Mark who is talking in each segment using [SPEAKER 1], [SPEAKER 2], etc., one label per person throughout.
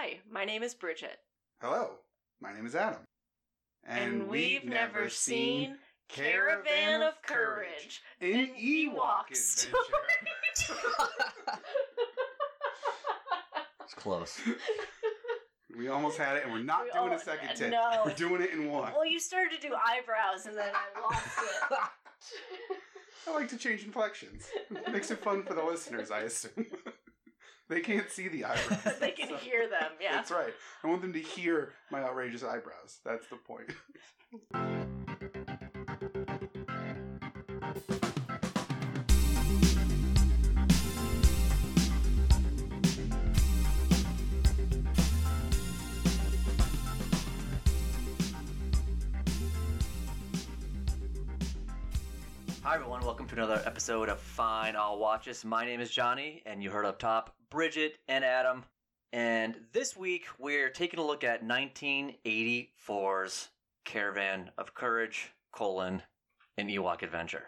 [SPEAKER 1] Hi, my name is Bridget.
[SPEAKER 2] Hello, my name is Adam.
[SPEAKER 1] And, we've, never seen Caravan of Courage,
[SPEAKER 2] an
[SPEAKER 1] an
[SPEAKER 2] Ewok
[SPEAKER 1] Ewok
[SPEAKER 2] adventure.
[SPEAKER 3] It's close.
[SPEAKER 2] we almost had it, and we're not
[SPEAKER 1] We
[SPEAKER 2] doing a second take.
[SPEAKER 1] no.
[SPEAKER 2] We're doing it in one.
[SPEAKER 1] well, you started to do eyebrows and then I lost it.
[SPEAKER 2] I like to change inflections. It makes it fun for the listeners, I assume. They can't see the eyebrows.
[SPEAKER 1] they can
[SPEAKER 2] So-
[SPEAKER 1] hear them, yeah.
[SPEAKER 2] That's right. I want them to hear my outrageous eyebrows. That's the point.
[SPEAKER 3] Hi, everyone. Welcome to another episode of Fine, I'll Watch This. My name is Johnny, and you heard up top Bridget and Adam. And this week, we're taking a look at 1984's Caravan of Courage, colon, an Ewok Adventure.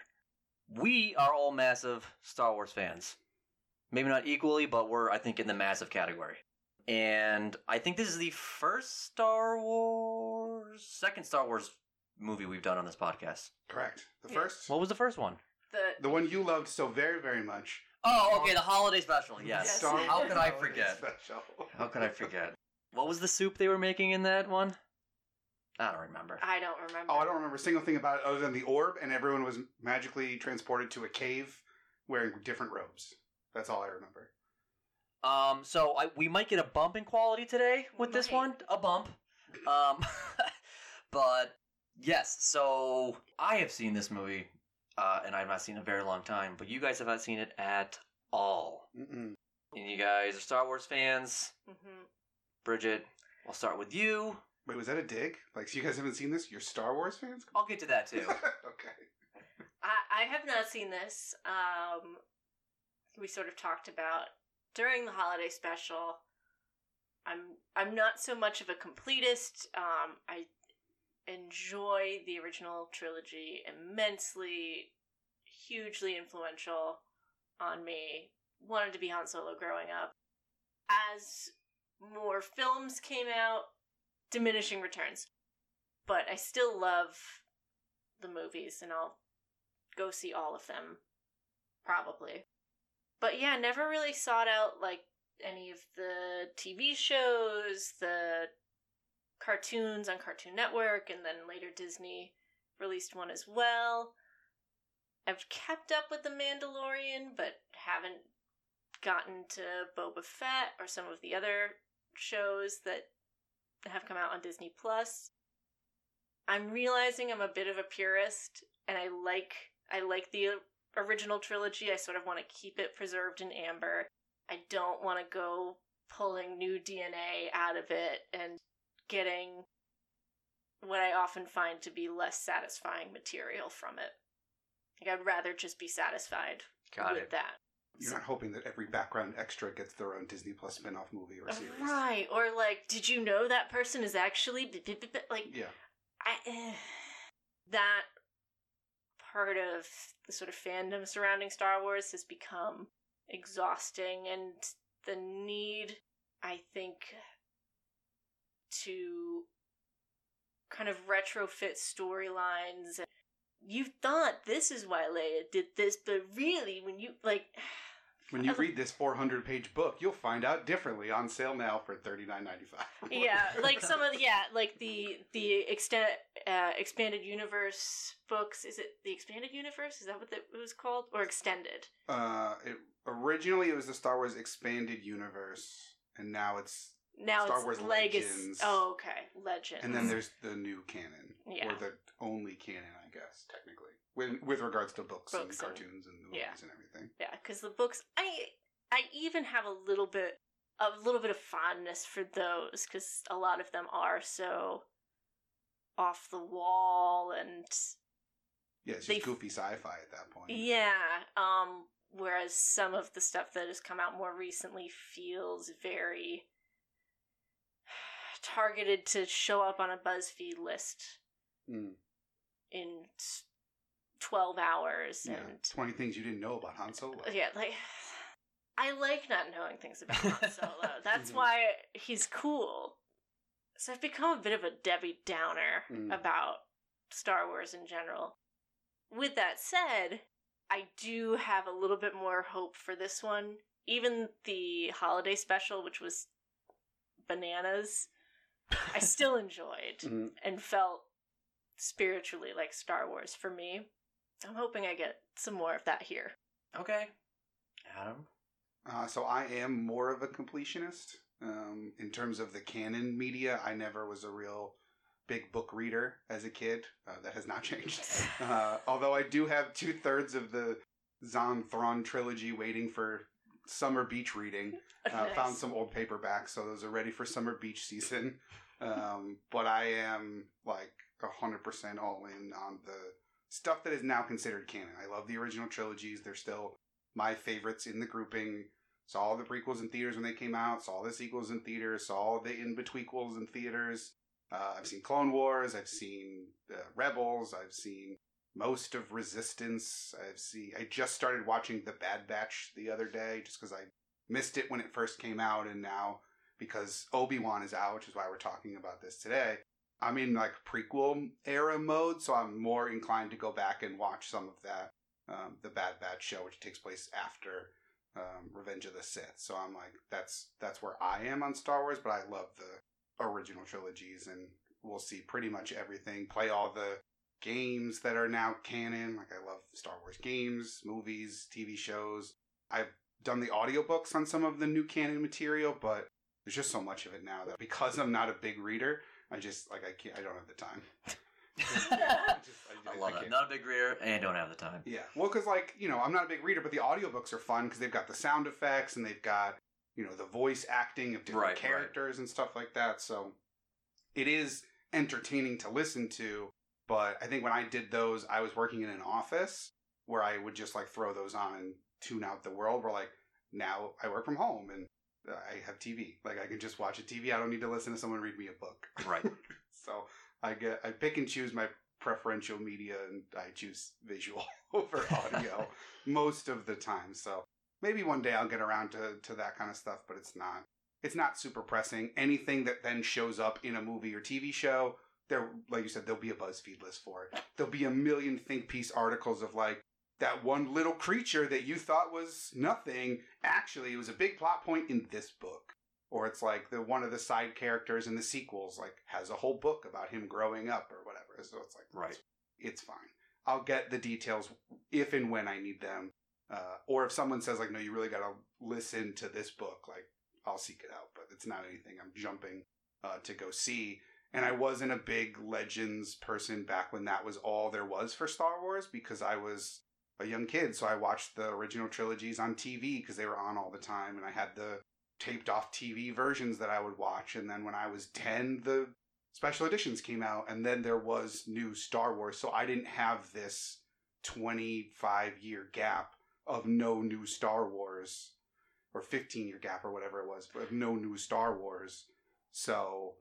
[SPEAKER 3] We are all massive Star Wars fans. Maybe not equally, but we're, I think, in the massive category. And I think this is the first Star Wars, second Star Wars movie we've done on this podcast.
[SPEAKER 2] Correct. The
[SPEAKER 1] Yeah.
[SPEAKER 2] first,
[SPEAKER 3] What was the first one?
[SPEAKER 1] The,
[SPEAKER 2] the one you loved so very, very much.
[SPEAKER 3] Oh, okay, the holiday special. Yes.
[SPEAKER 1] Yes.
[SPEAKER 2] Star
[SPEAKER 3] How could I
[SPEAKER 2] Holiday
[SPEAKER 3] forget?
[SPEAKER 2] Special.
[SPEAKER 3] How could I forget? What was the soup they were making in that one? I don't remember.
[SPEAKER 1] I don't remember.
[SPEAKER 2] Oh, I don't remember a single thing about it other than the orb, and everyone was magically transported to a cave wearing different robes. That's all I remember.
[SPEAKER 3] Um, so I, we might get a bump in quality today with this one. A bump. Um, but yes. So I have seen this movie, uh, and I've not seen it in a very long time. But you guys have not seen it at all.
[SPEAKER 2] Mm-mm.
[SPEAKER 3] And you guys are Star Wars fans.
[SPEAKER 1] hmm
[SPEAKER 3] Bridget, I'll start with you.
[SPEAKER 2] Wait, was that a dig? Like, so you guys haven't seen this? You're Star Wars fans?
[SPEAKER 3] I'll get to that too.
[SPEAKER 2] okay.
[SPEAKER 1] I, I have not seen this. Um, we sort of talked about during the holiday special. I'm I'm not so much of a completist. Um, I enjoy the original trilogy immensely, hugely influential on me. Wanted to be Han Solo growing up. As more films came out, diminishing returns. But I still love the movies, and I'll go see all of them probably but yeah never really sought out like any of the tv shows the cartoons on cartoon network and then later disney released one as well i've kept up with the mandalorian but haven't gotten to boba fett or some of the other shows that have come out on disney plus i'm realizing i'm a bit of a purist and i like I like the original trilogy. I sort of want to keep it preserved in amber. I don't want to go pulling new DNA out of it and getting what I often find to be less satisfying material from it. Like I'd rather just be satisfied
[SPEAKER 3] Got
[SPEAKER 1] with
[SPEAKER 3] it.
[SPEAKER 1] that.
[SPEAKER 2] You're not hoping that every background extra gets their own Disney Plus spin off movie or series.
[SPEAKER 1] Right. Or like, did you know that person is actually b- b- b- b- like
[SPEAKER 2] Yeah.
[SPEAKER 1] I, eh, that part of the sort of fandom surrounding Star Wars has become exhausting, and the need, I think, to kind of retrofit storylines. You thought this is why Leia did this, but really, when you like,
[SPEAKER 2] When you read this 400 page book, you'll find out differently. On sale now for $39.95.
[SPEAKER 1] yeah, like some of the yeah, like the the extent uh, expanded universe books. Is it the expanded universe? Is that what the, it was called, or extended?
[SPEAKER 2] Uh, it, originally, it was the Star Wars Expanded Universe, and now it's.
[SPEAKER 1] Now
[SPEAKER 2] Star
[SPEAKER 1] it's
[SPEAKER 2] Wars
[SPEAKER 1] Legacy.
[SPEAKER 2] Legends.
[SPEAKER 1] Oh, okay, Legends.
[SPEAKER 2] And then there's the new canon.
[SPEAKER 1] Yeah.
[SPEAKER 2] Or the only canon, I guess, technically. With, with regards to books,
[SPEAKER 1] Books
[SPEAKER 2] and
[SPEAKER 1] and-
[SPEAKER 2] cartoons and the movies
[SPEAKER 1] yeah.
[SPEAKER 2] and everything.
[SPEAKER 1] yeah, because the books, I I even have a little bit a little bit of fondness for those because a lot of them are so off the wall and
[SPEAKER 2] Yeah, it's just
[SPEAKER 1] f-
[SPEAKER 2] goofy sci fi at that point.
[SPEAKER 1] Yeah. Um whereas some of the stuff that has come out more recently feels very targeted to show up on a BuzzFeed list
[SPEAKER 2] Mm.
[SPEAKER 1] in 12 hours
[SPEAKER 2] Yeah.
[SPEAKER 1] and
[SPEAKER 2] 20 things you didn't know about Han Solo.
[SPEAKER 1] yeah, like I like not knowing things about Han Solo. That's
[SPEAKER 2] Mhm.
[SPEAKER 1] why he's cool. So I've become a bit of a Debbie Downer
[SPEAKER 2] Mm.
[SPEAKER 1] about Star Wars in general. With that said, I do have a little bit more hope for this one. Even the holiday special, which was bananas, I still enjoyed
[SPEAKER 2] Mhm.
[SPEAKER 1] and felt spiritually like Star Wars for me. I'm hoping I get some more of that here.
[SPEAKER 3] Okay. Adam?
[SPEAKER 2] Uh, so I am more of a completionist. Um, in terms of the canon media, I never was a real big book reader as a kid. Uh, that has not changed. Uh, although I do have two thirds of the Zahn Thrawn trilogy waiting for summer beach reading. Uh,
[SPEAKER 1] Nice.
[SPEAKER 2] Found some old paperbacks, so those are ready for summer beach season. Um, but I am like hundred percent all in on the stuff that is now considered canon. I love the original trilogies; they're still my favorites in the grouping. Saw all the prequels in theaters when they came out. Saw the sequels in theaters. Saw all the in betweenquels in theaters. Uh, I've seen Clone Wars. I've seen uh, Rebels. I've seen most of Resistance. I've seen. I just started watching The Bad Batch the other day, just because I missed it when it first came out, and now because Obi Wan is out, which is why we're talking about this today. I'm in like prequel era mode, so I'm more inclined to go back and watch some of that, um, the Bad Batch show, which takes place after um, Revenge of the Sith. So I'm like, that's that's where I am on Star Wars, but I love the original trilogies, and we'll see pretty much everything. Play all the games that are now canon. Like I love Star Wars games, movies, TV shows. I've done the audiobooks on some of the new canon material, but there's just so much of it now that because I'm not a big reader, I just like I can't. I don't have the time. I, just,
[SPEAKER 3] I love that.
[SPEAKER 2] can't.
[SPEAKER 3] A big reader and don't have the time.
[SPEAKER 2] Yeah, well, because like you know, I'm not a big reader, but the audiobooks are fun because they've got the sound effects and they've got you know the voice acting of different
[SPEAKER 3] Right, right.
[SPEAKER 2] characters and stuff like that. So it is entertaining to listen to. But I think when I did those, I was working in an office where I would just like throw those on and tune out the world. Where like now I work from home and uh, I have TV. Like I can just watch a TV. I don't need to listen to someone read me a book.
[SPEAKER 3] Right.
[SPEAKER 2] so I get I pick and choose my preferential media and I choose visual over audio most of the time. So maybe one day I'll get around to, to that kind of stuff, but it's not it's not super pressing. Anything that then shows up in a movie or TV show, there like you said, there'll be a BuzzFeed list for it. There'll be a million think piece articles of like that one little creature that you thought was nothing, actually it was a big plot point in this book. Or it's like the one of the side characters in the sequels like has a whole book about him growing up or whatever. So it's like
[SPEAKER 3] Right.
[SPEAKER 2] it's fine. I'll get the details if and when I need them. Uh, or if someone says like, no, you really got to listen to this book, like I'll seek it out. But it's not anything I'm jumping uh, to go see. And I wasn't a big Legends person back when that was all there was for Star Wars because I was a young kid. So I watched the original trilogies on TV because they were on all the time, and I had the taped off TV versions that I would watch. And then when I was ten, the special editions came out, and then there was new Star Wars. So I didn't have this 25 year gap of no new Star Wars, or 15 year gap, or whatever it was, but of no new Star Wars. So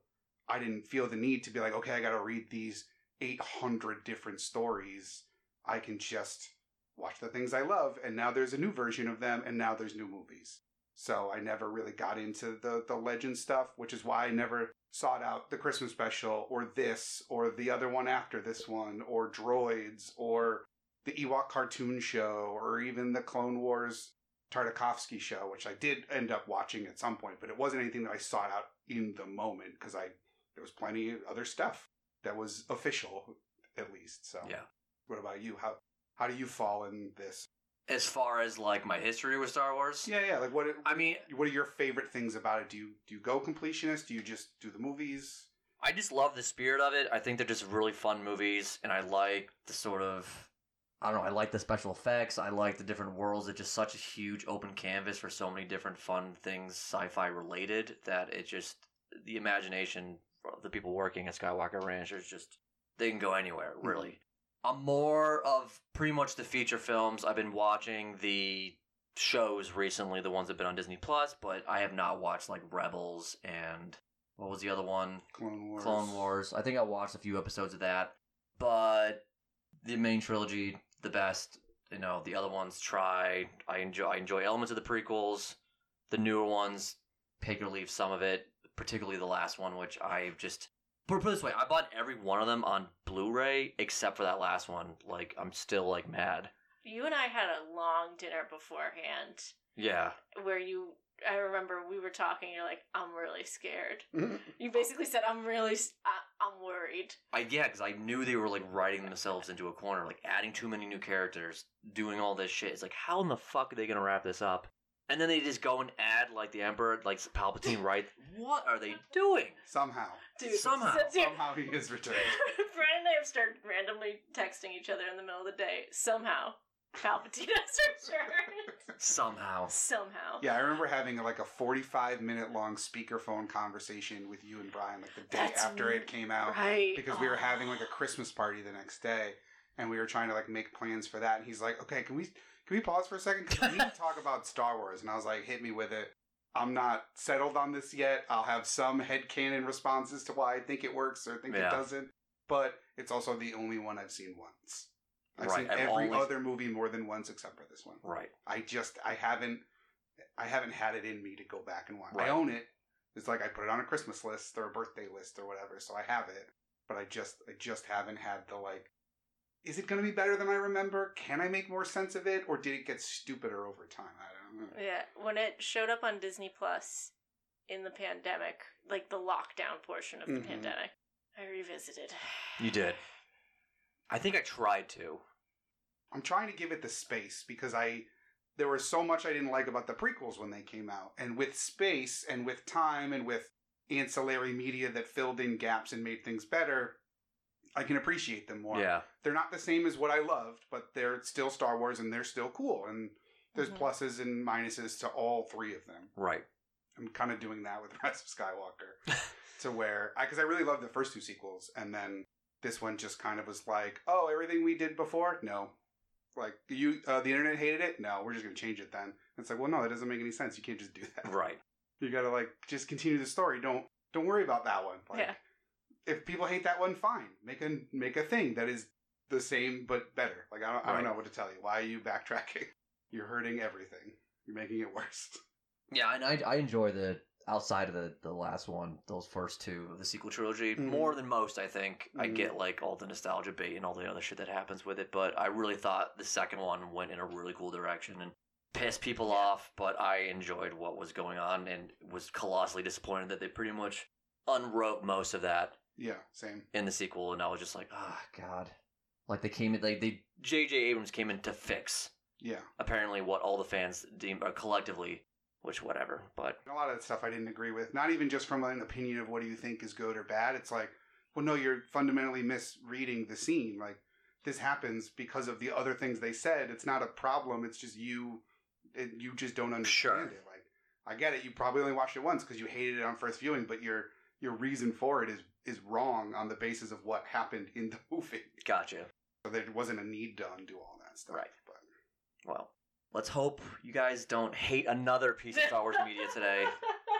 [SPEAKER 2] I didn't feel the need to be like, okay, I got to read these 800 different stories. I can just watch the things I love, and now there's a new version of them, and now there's new movies. So I never really got into the the legend stuff, which is why I never sought out the Christmas special or this or the other one after this one or Droids or the Ewok cartoon show or even the Clone Wars Tartakovsky show, which I did end up watching at some point, but it wasn't anything that I sought out in the moment because I there was plenty of other stuff that was official at least. So
[SPEAKER 3] Yeah.
[SPEAKER 2] what about you? How how do you fall in this?
[SPEAKER 3] As far as like my history with Star Wars,
[SPEAKER 2] Yeah, yeah. Like what?
[SPEAKER 3] I mean,
[SPEAKER 2] what are your favorite things about it? Do you do you go completionist? Do you just do the movies?
[SPEAKER 3] I just love the spirit of it. I think they're just really fun movies, and I like the sort of. I don't know. I like the special effects. I like the different worlds. It's just such a huge open canvas for so many different fun things, sci-fi related, that it just the imagination the people working at Skywalker Ranch is just they can go anywhere. Mm-hmm. Really, I'm more of pretty much the feature films. I've been watching the shows recently, the ones that've been on Disney Plus, but I have not watched like Rebels and what was the other one?
[SPEAKER 2] Clone Wars.
[SPEAKER 3] Clone Wars. I think I watched a few episodes of that, but the main trilogy, the best. you know the other ones try. I enjoy I enjoy elements of the prequels. The newer ones pick or leave some of it, particularly the last one, which I've just put put it this way: I bought every one of them on Blu-ray except for that last one. Like I'm still like mad.
[SPEAKER 1] You and I had a long dinner beforehand
[SPEAKER 3] Yeah,
[SPEAKER 1] where you. I remember we were talking. You're like, "I'm really scared." You basically said, "I'm really, I, am worried."
[SPEAKER 3] I yeah, because I knew they were like writing themselves into a corner, like adding too many new characters, doing all this shit. It's like, how in the fuck are they gonna wrap this up? And then they just go and add like the Emperor, like Palpatine, right? What are they doing?
[SPEAKER 2] Somehow.
[SPEAKER 1] Dude,
[SPEAKER 3] Somehow.
[SPEAKER 1] so- dude,
[SPEAKER 2] Somehow he is returned.
[SPEAKER 1] Brandon and I have started randomly texting each other in the middle of the day. Somehow, Palpatine has returned.
[SPEAKER 3] Somehow.
[SPEAKER 1] Somehow.
[SPEAKER 2] Yeah, I remember having like a 45 minute long speakerphone conversation with you and Brian like the day
[SPEAKER 1] That's
[SPEAKER 2] after it came out
[SPEAKER 1] Right.
[SPEAKER 2] because we were
[SPEAKER 1] Oh.
[SPEAKER 2] having like a Christmas party the next day and we were trying to like make plans for that and he's like, "Okay, can we can we pause for a second cuz we need to talk about Star Wars." And I was like, "Hit me with it. I'm not settled on this yet. I'll have some headcanon responses to why I think it works or think
[SPEAKER 3] Yeah.
[SPEAKER 2] it doesn't, but it's also the only one I've seen once. I've
[SPEAKER 3] Right,
[SPEAKER 2] seen
[SPEAKER 3] I've
[SPEAKER 2] every other movie more than once except for this one.
[SPEAKER 3] Right.
[SPEAKER 2] I just I haven't I haven't had it in me to go back and watch.
[SPEAKER 3] Right.
[SPEAKER 2] I own it. It's like I put it on a Christmas list or a birthday list or whatever, so I have it. But I just I just haven't had the like is it going to be better than I remember? Can I make more sense of it or did it get stupider over time? I don't know.
[SPEAKER 1] Yeah, when it showed up on Disney Plus in the pandemic, like the lockdown portion of the
[SPEAKER 2] Mhm.
[SPEAKER 1] pandemic, I revisited.
[SPEAKER 3] You did. I think I tried to.
[SPEAKER 2] I'm trying to give it the space because I there was so much I didn't like about the prequels when they came out. And with space and with time and with ancillary media that filled in gaps and made things better, I can appreciate them more.
[SPEAKER 3] Yeah.
[SPEAKER 2] They're not the same as what I loved, but they're still Star Wars and they're still cool. And there's
[SPEAKER 1] Mhm.
[SPEAKER 2] pluses and minuses to all three of them.
[SPEAKER 3] Right.
[SPEAKER 2] I'm kind of doing that with Rise of Skywalker to where I because I really loved the first two sequels, and then this one just kind of was like, oh, everything we did before, no. Like you, uh, the internet hated it. No, we're just gonna change it then. It's like, well, no, that doesn't make any sense. You can't just do that.
[SPEAKER 3] Right.
[SPEAKER 2] You gotta like just continue the story. Don't don't worry about that one. Like,
[SPEAKER 1] Yeah.
[SPEAKER 2] If people hate that one, fine. Make a make a thing that is the same but better. Like I don't, I don't know what to tell you. Why are you backtracking? You're hurting everything. You're making it worse.
[SPEAKER 3] Yeah, and I, I enjoy the outside of the, the last one, those first two of the sequel trilogy
[SPEAKER 2] Mhm.
[SPEAKER 3] more than most. I think I
[SPEAKER 2] Mhm.
[SPEAKER 3] get like all the nostalgia bait and all the other shit that happens with it, but I really thought the second one went in a really cool direction and pissed people off. But I enjoyed what was going on and was colossally disappointed that they pretty much unwrote most of that
[SPEAKER 2] Yeah, same.
[SPEAKER 3] in the sequel, and I was just like, ah, god. Like they came in, like they J.J. Abrams came in to fix
[SPEAKER 2] Yeah.
[SPEAKER 3] apparently what all the fans deem uh, collectively, which whatever, but
[SPEAKER 2] A lot of that stuff I didn't agree with. Not even just from an opinion of what do you think is good or bad. It's like, well, no, you're fundamentally misreading the scene. Like, this happens because of the other things they said. It's not a problem. It's just you, it, you just don't understand
[SPEAKER 3] Sure.
[SPEAKER 2] it. Like, I get it. You probably only watched it once because you hated it on first viewing, but your your reason for it is is wrong on the basis of what happened in the movie.
[SPEAKER 3] gotcha.
[SPEAKER 2] So there wasn't a need to undo all that stuff.
[SPEAKER 3] Right.
[SPEAKER 2] But
[SPEAKER 3] Well, let's hope you guys don't hate another piece of Star Wars media today.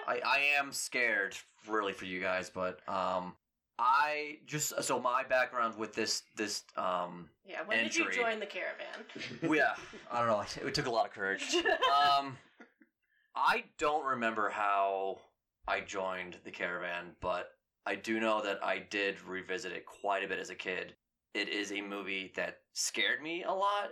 [SPEAKER 3] I, I am scared really for you guys, but um I just so my background with this this um
[SPEAKER 1] yeah, when did you join the caravan?
[SPEAKER 3] yeah, I don't know, it took a lot of courage. Um I don't remember how I joined the caravan, but I do know that I did revisit it quite a bit as a kid. It is a movie that scared me a lot.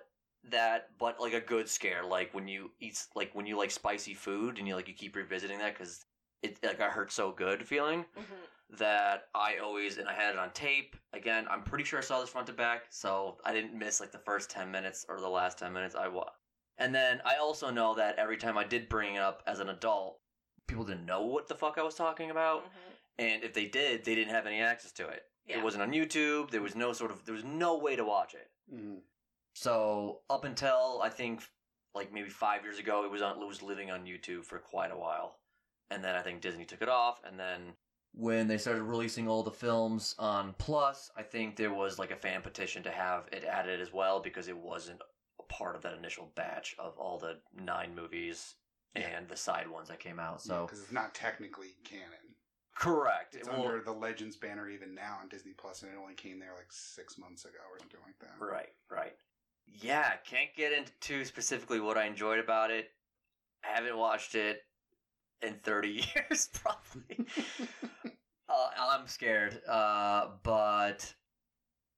[SPEAKER 3] That, but like a good scare, like when you eat, like when you like spicy food and you like you keep revisiting that because it like I hurt so good feeling
[SPEAKER 1] Mhm.
[SPEAKER 3] that I always and I had it on tape. Again, I'm pretty sure I saw this front to back, so I didn't miss like the first ten minutes or the last ten minutes. I wa and then I also know that every time I did bring it up as an adult, people didn't know what the fuck I was talking about,
[SPEAKER 1] Mhm.
[SPEAKER 3] And if they did, they didn't have any access to it.
[SPEAKER 1] Yeah.
[SPEAKER 3] It wasn't on YouTube. There was no sort of there was no way to watch it.
[SPEAKER 2] mhm.
[SPEAKER 3] So up until I think like maybe five years ago, it was on it was living on YouTube for quite a while, and then I think Disney took it off, and then when they started releasing all the films on Plus, I think there was like a fan petition to have it added as well because it wasn't a part of that initial batch of all the nine movies and the side ones that came out. So
[SPEAKER 2] because it's not technically canon.
[SPEAKER 3] Correct.
[SPEAKER 2] It's
[SPEAKER 3] Well,
[SPEAKER 2] under the Legends banner even now on Disney Plus, and it only came there like six months ago or something like that.
[SPEAKER 3] Right, right. yeah, can't get into specifically what I enjoyed about it. I haven't watched it in 30 years, probably. uh, I'm scared. Uh, but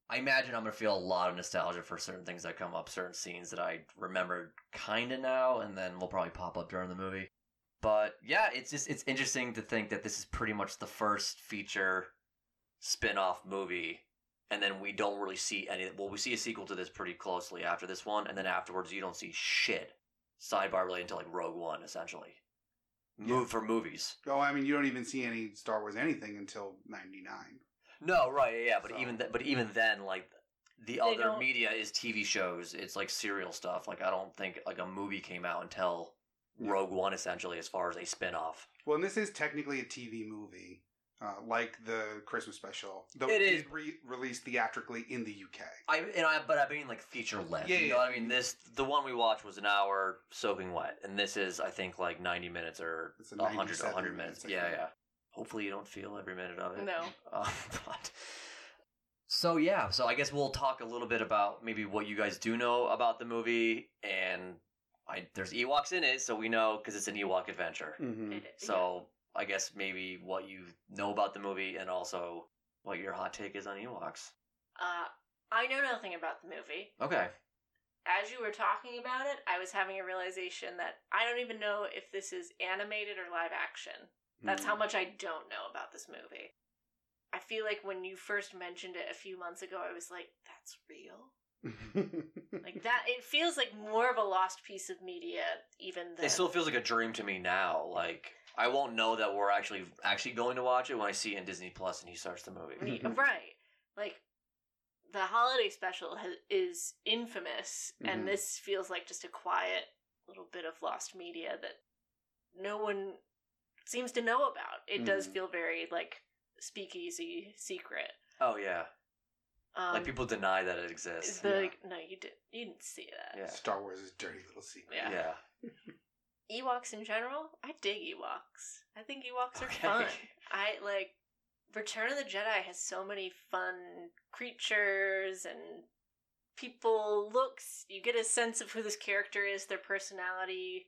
[SPEAKER 3] I imagine I'm going to feel a lot of nostalgia for certain things that come up, certain scenes that I remember kind of now, and then will probably pop up during the movie. But yeah, it's just it's interesting to think that this is pretty much the first feature spin-off movie and then we don't really see any well we see a sequel to this pretty closely after this one and then afterwards you don't see shit sidebar related to like rogue one essentially move for movies
[SPEAKER 2] Oh, I mean, you don't even see any Star Wars anything until '99.
[SPEAKER 3] no right yeah, yeah but
[SPEAKER 2] So-
[SPEAKER 3] even th- but even then like the
[SPEAKER 1] They
[SPEAKER 3] other
[SPEAKER 1] don't-
[SPEAKER 3] media is tv shows it's like serial stuff like i don't think like a movie came out until
[SPEAKER 2] Yeah.
[SPEAKER 3] Rogue one essentially as far as a spin-off
[SPEAKER 2] Well, and this is technically a TV movie, uh, like the Christmas special. Though
[SPEAKER 3] It is.
[SPEAKER 2] re- released theatrically in the UK.
[SPEAKER 3] I and I but I mean like feature length.
[SPEAKER 2] Yeah,
[SPEAKER 3] you know
[SPEAKER 2] yeah.
[SPEAKER 3] what I mean? This the one we watched was an hour soaking wet, and this is I think like ninety minutes or
[SPEAKER 2] It's a
[SPEAKER 3] a hundred minutes.
[SPEAKER 2] minutes, I
[SPEAKER 3] Yeah,
[SPEAKER 2] think.
[SPEAKER 3] yeah. Hopefully you don't feel every minute of it.
[SPEAKER 1] No.
[SPEAKER 3] Uh, but so yeah, so I guess we'll talk a little bit about maybe what you guys do know about the movie, and I there's Ewoks in it, so we know because it's an Ewok adventure.
[SPEAKER 2] Mm-hmm.
[SPEAKER 3] So I guess maybe what you know about the movie, and also what your hot take is on Ewoks.
[SPEAKER 1] Uh, I know nothing about the movie.
[SPEAKER 3] Okay.
[SPEAKER 1] As you were talking about it, I was having a realization that I don't even know if this is animated or live action. That's
[SPEAKER 2] Mm.
[SPEAKER 1] how much I don't know about this movie. I feel like when you first mentioned it a few months ago, I was like, that's real? Like that, it feels like more of a lost piece of media, even then.
[SPEAKER 3] It still feels like a dream to me now. Like I won't know that we're actually actually going to watch it when I see it in Disney Plus and he starts the movie.
[SPEAKER 1] Yeah, right. Like the holiday special has, is infamous,
[SPEAKER 2] Mhm.
[SPEAKER 1] and this feels like just a quiet little bit of lost media that no one seems to know about. It does
[SPEAKER 2] Mhm.
[SPEAKER 1] feel very like speakeasy secret.
[SPEAKER 3] Oh yeah,
[SPEAKER 1] Um,
[SPEAKER 3] like people deny that it exists.
[SPEAKER 1] the,
[SPEAKER 2] yeah.
[SPEAKER 1] like, no, you did. You didn't see that.
[SPEAKER 3] Yeah.
[SPEAKER 2] Star Wars' is dirty little secret.
[SPEAKER 1] Yeah.
[SPEAKER 3] Yeah.
[SPEAKER 1] Ewoks in general, I dig Ewoks. I think Ewoks are
[SPEAKER 3] Okay.
[SPEAKER 1] fun. I like Return of the Jedi has so many fun creatures and people looks. You get a sense of who this character is, their personality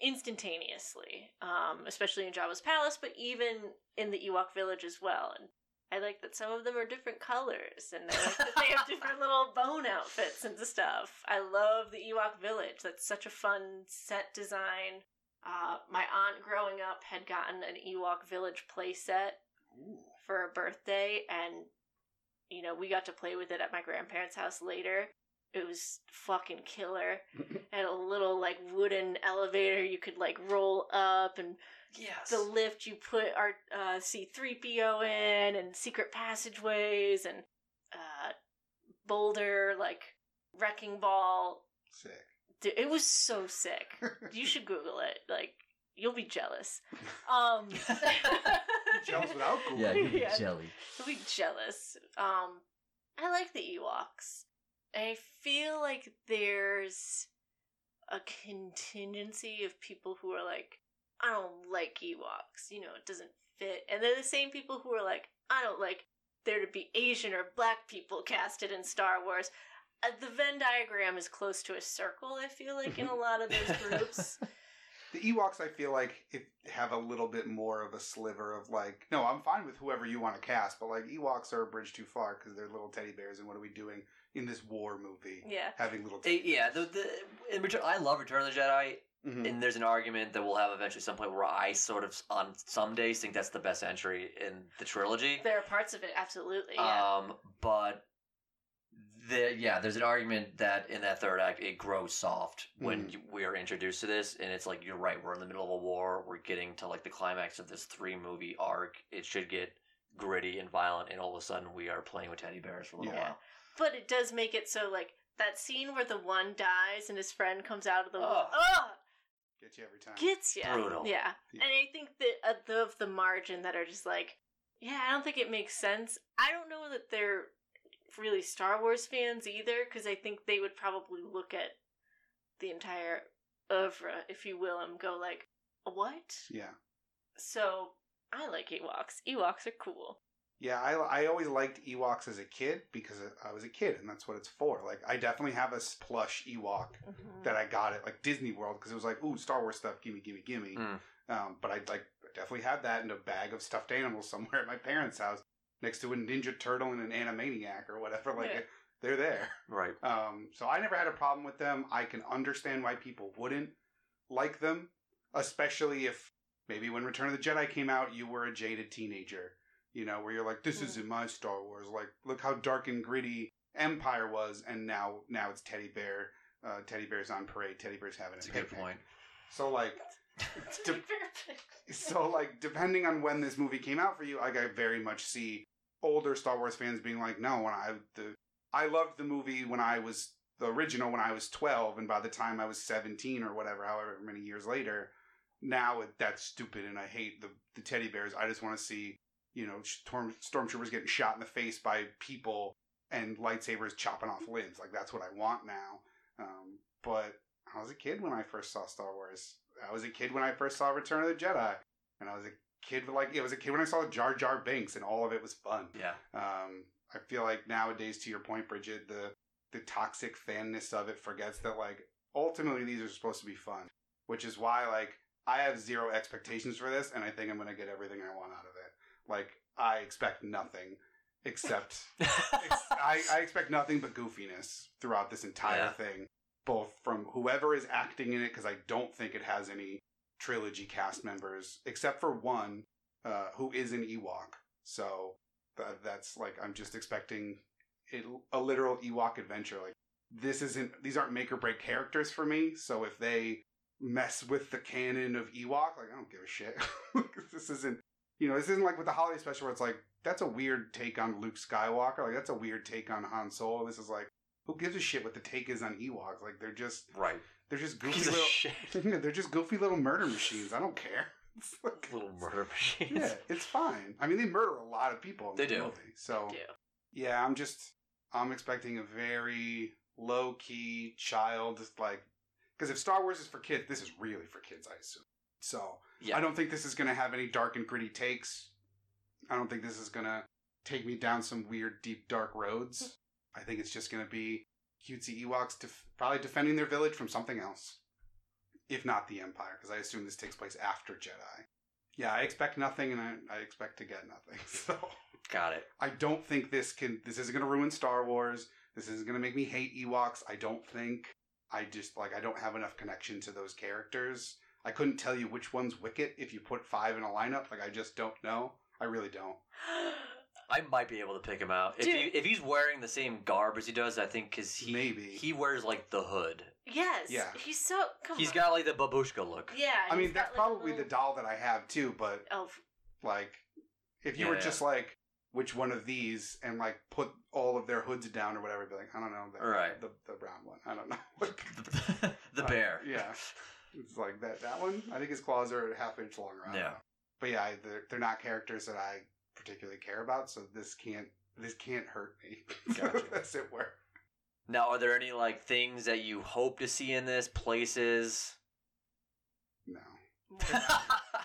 [SPEAKER 1] instantaneously. Um, especially in Jabba's palace, but even in the Ewok village as well. And I like that some of them are different colors, and I like that they have different little bone outfits and stuff. I love the Ewok village. That's such a fun set design. Uh, my aunt growing up had gotten an Ewok village playset for a birthday, and you know we got to play with it at my grandparents' house later. It was fucking killer. It had a little like wooden elevator you could like roll up and
[SPEAKER 3] Yes.
[SPEAKER 1] the lift you put our uh, C3PO in and secret passageways and uh, boulder like wrecking ball.
[SPEAKER 2] Sick.
[SPEAKER 1] Dude, it was so sick. You should Google it. Like you'll be jealous. Um,
[SPEAKER 2] Jealous without Google.
[SPEAKER 3] yeah, you
[SPEAKER 1] Yeah.
[SPEAKER 3] jelly.
[SPEAKER 1] You'll be jealous. Um, I like the Ewoks. I feel like there's a contingency of people who are like, I don't like Ewoks. You know, it doesn't fit. And they're the same people who are like, I don't like there to be Asian or black people casted in Star Wars. Uh, the Venn diagram is close to a circle, I feel like, in a lot of those groups.
[SPEAKER 2] The Ewoks, I feel like, it have a little bit more of a sliver of like, no, I'm fine with whoever you want to cast, but like Ewoks are a bridge too far because they're little teddy bears, and what are we doing in this war movie?
[SPEAKER 1] yeah.
[SPEAKER 2] Having little teddy
[SPEAKER 3] yeah, the, the in Return, I love Return of the Jedi,
[SPEAKER 2] Mhm.
[SPEAKER 3] and there's an argument that we'll have eventually some point where I sort of on some days think that's the best entry in the trilogy.
[SPEAKER 1] There are parts of it, absolutely. Yeah.
[SPEAKER 3] Um, but the yeah, there's an argument that in that third act it grows soft when
[SPEAKER 2] Mm.
[SPEAKER 3] you, we are introduced to this, and it's like you're right. We're in the middle of a war. We're getting to like the climax of this three movie arc. It should get gritty and violent, and all of a sudden we are playing with teddy bears for a little
[SPEAKER 2] Yeah.
[SPEAKER 3] while.
[SPEAKER 1] But it does make it so like that scene where the one dies and his friend comes out of the
[SPEAKER 3] Ugh.
[SPEAKER 1] oh,
[SPEAKER 2] Get you every time.
[SPEAKER 1] gets you
[SPEAKER 3] Brutal.
[SPEAKER 1] Yeah.
[SPEAKER 2] Yeah.
[SPEAKER 1] and I think that uh, the of the margin that are just like, yeah, I don't think it makes sense. I don't know that they're really Star Wars fans either, because I think they would probably look at the entire oeuvre, if you will, and go like, what?
[SPEAKER 2] yeah.
[SPEAKER 1] So I like Ewoks. Ewoks are cool.
[SPEAKER 2] Yeah, I, I always liked Ewoks as a kid because I was a kid and that's what it's for. Like, I definitely have a plush Ewok
[SPEAKER 1] Mhm.
[SPEAKER 2] that I got at like Disney World because it was like, ooh, Star Wars stuff, gimme, gimme, gimme.
[SPEAKER 3] Mm.
[SPEAKER 2] Um, but I like definitely had that in a bag of stuffed animals somewhere at my parents' house next to a Ninja Turtle and an Animaniac or whatever. Like,
[SPEAKER 1] Yeah.
[SPEAKER 2] they're there.
[SPEAKER 3] Right.
[SPEAKER 2] Um, so I never had a problem with them. I can understand why people wouldn't like them, especially if maybe when Return of the Jedi came out, you were a jaded teenager, you know, where you're like, "This isn't my Star Wars." Like, look how dark and gritty Empire was, and now now it's Teddy Bear. Uh, Teddy Bear's on parade. Teddy Bear's having
[SPEAKER 3] That's
[SPEAKER 2] a
[SPEAKER 3] a good point.
[SPEAKER 2] So like, de- so like depending on when this movie came out for you, like I very much see older Star Wars fans being like, no, when I the I loved the movie when I was the original when I was twelve, and by the time I was seventeen or whatever, however many years later, now it, that's stupid, and I hate the the teddy bears. I just want to see you know storm, stormtroopers getting shot in the face by people and lightsabers chopping off limbs. Like that's what I want now. Um, but I was a kid when I first saw Star Wars. I was a kid when I first saw Return of the Jedi, and I was a kid like it was a kid when I saw Jar Jar Binks, and all of it was fun.
[SPEAKER 3] Yeah.
[SPEAKER 2] Um, I feel like nowadays, to your point, Bridget, the the toxic fanness of it forgets that like ultimately these are supposed to be fun, which is why like I have zero expectations for this, and I think I'm gonna get everything I want out of it. Like I expect nothing except ex- I, I expect nothing but goofiness throughout this entire
[SPEAKER 3] Yeah.
[SPEAKER 2] thing, both from whoever is acting in it, because I don't think it has any trilogy cast members except for one uh, who is an Ewok. So that, that's like I'm just expecting it, a literal Ewok adventure. Like this isn't; these aren't make or break characters for me. So if they mess with the canon of Ewok, like I don't give a shit. this isn't. You know, this isn't like with the holiday special where it's like that's a weird take on Luke Skywalker. Like that's a weird take on Han Solo. This is like who gives a shit what the take is on Ewoks? Like they're just
[SPEAKER 3] right.
[SPEAKER 2] they're just goofy
[SPEAKER 3] of
[SPEAKER 2] little
[SPEAKER 3] shit.
[SPEAKER 2] they're just goofy little murder machines. I don't care. It's like-
[SPEAKER 3] Little murder machines.
[SPEAKER 2] yeah, it's fine. I mean, they murder a lot of people in
[SPEAKER 3] They
[SPEAKER 2] the
[SPEAKER 3] do.
[SPEAKER 2] movie. So
[SPEAKER 1] do.
[SPEAKER 2] yeah, I'm just I'm expecting a very low key child like because if Star Wars is for kids, this is really for kids, I assume. So
[SPEAKER 3] Yeah.
[SPEAKER 2] I don't think this is going to have any dark and gritty takes. I don't think this is going to take me down some weird, deep, dark roads. I think it's just going to be cutesy Ewoks def- probably defending their village from something else, if not the Empire, because I assume this takes place after Jedi. Yeah, I expect nothing, and I, I expect to get nothing. So
[SPEAKER 3] Got it.
[SPEAKER 2] I don't think this can. This isn't going to ruin Star Wars. This isn't going to make me hate Ewoks. I don't think. I just like I don't have enough connection to those characters. I couldn't tell you which one's Wicket if you put five in a lineup. Like I just don't know. I really don't.
[SPEAKER 3] I might be able to pick him out if
[SPEAKER 1] Dude.
[SPEAKER 3] he, if he's wearing the same garb as he does. I think because he
[SPEAKER 2] Maybe.
[SPEAKER 3] he wears like the hood.
[SPEAKER 1] yes.
[SPEAKER 2] Yeah.
[SPEAKER 1] He's so. Come
[SPEAKER 3] He's
[SPEAKER 1] on.
[SPEAKER 3] got like the babushka look.
[SPEAKER 1] Yeah.
[SPEAKER 2] I mean,
[SPEAKER 1] he's got,
[SPEAKER 2] that's
[SPEAKER 1] like, a
[SPEAKER 2] probably
[SPEAKER 1] little-
[SPEAKER 2] the doll that I have too. But
[SPEAKER 1] Oh, f-
[SPEAKER 2] like, if you
[SPEAKER 3] Yeah,
[SPEAKER 2] were
[SPEAKER 3] yeah.
[SPEAKER 2] just like which one of these and like put all of their hoods down or whatever, be like, I don't know, the,
[SPEAKER 3] Right.
[SPEAKER 2] the the brown one. I don't know.
[SPEAKER 3] the, the
[SPEAKER 2] Uh,
[SPEAKER 3] bear.
[SPEAKER 2] yeah. It's like that that one. I think his claws are a half inch longer. I
[SPEAKER 3] Yeah.
[SPEAKER 2] But yeah, I- they're, they're not characters that I particularly care about, so this can't this can't hurt me.
[SPEAKER 3] Gotcha.
[SPEAKER 2] As it were.
[SPEAKER 3] Now, are there any like things that you hope to see in this? Places?
[SPEAKER 2] No.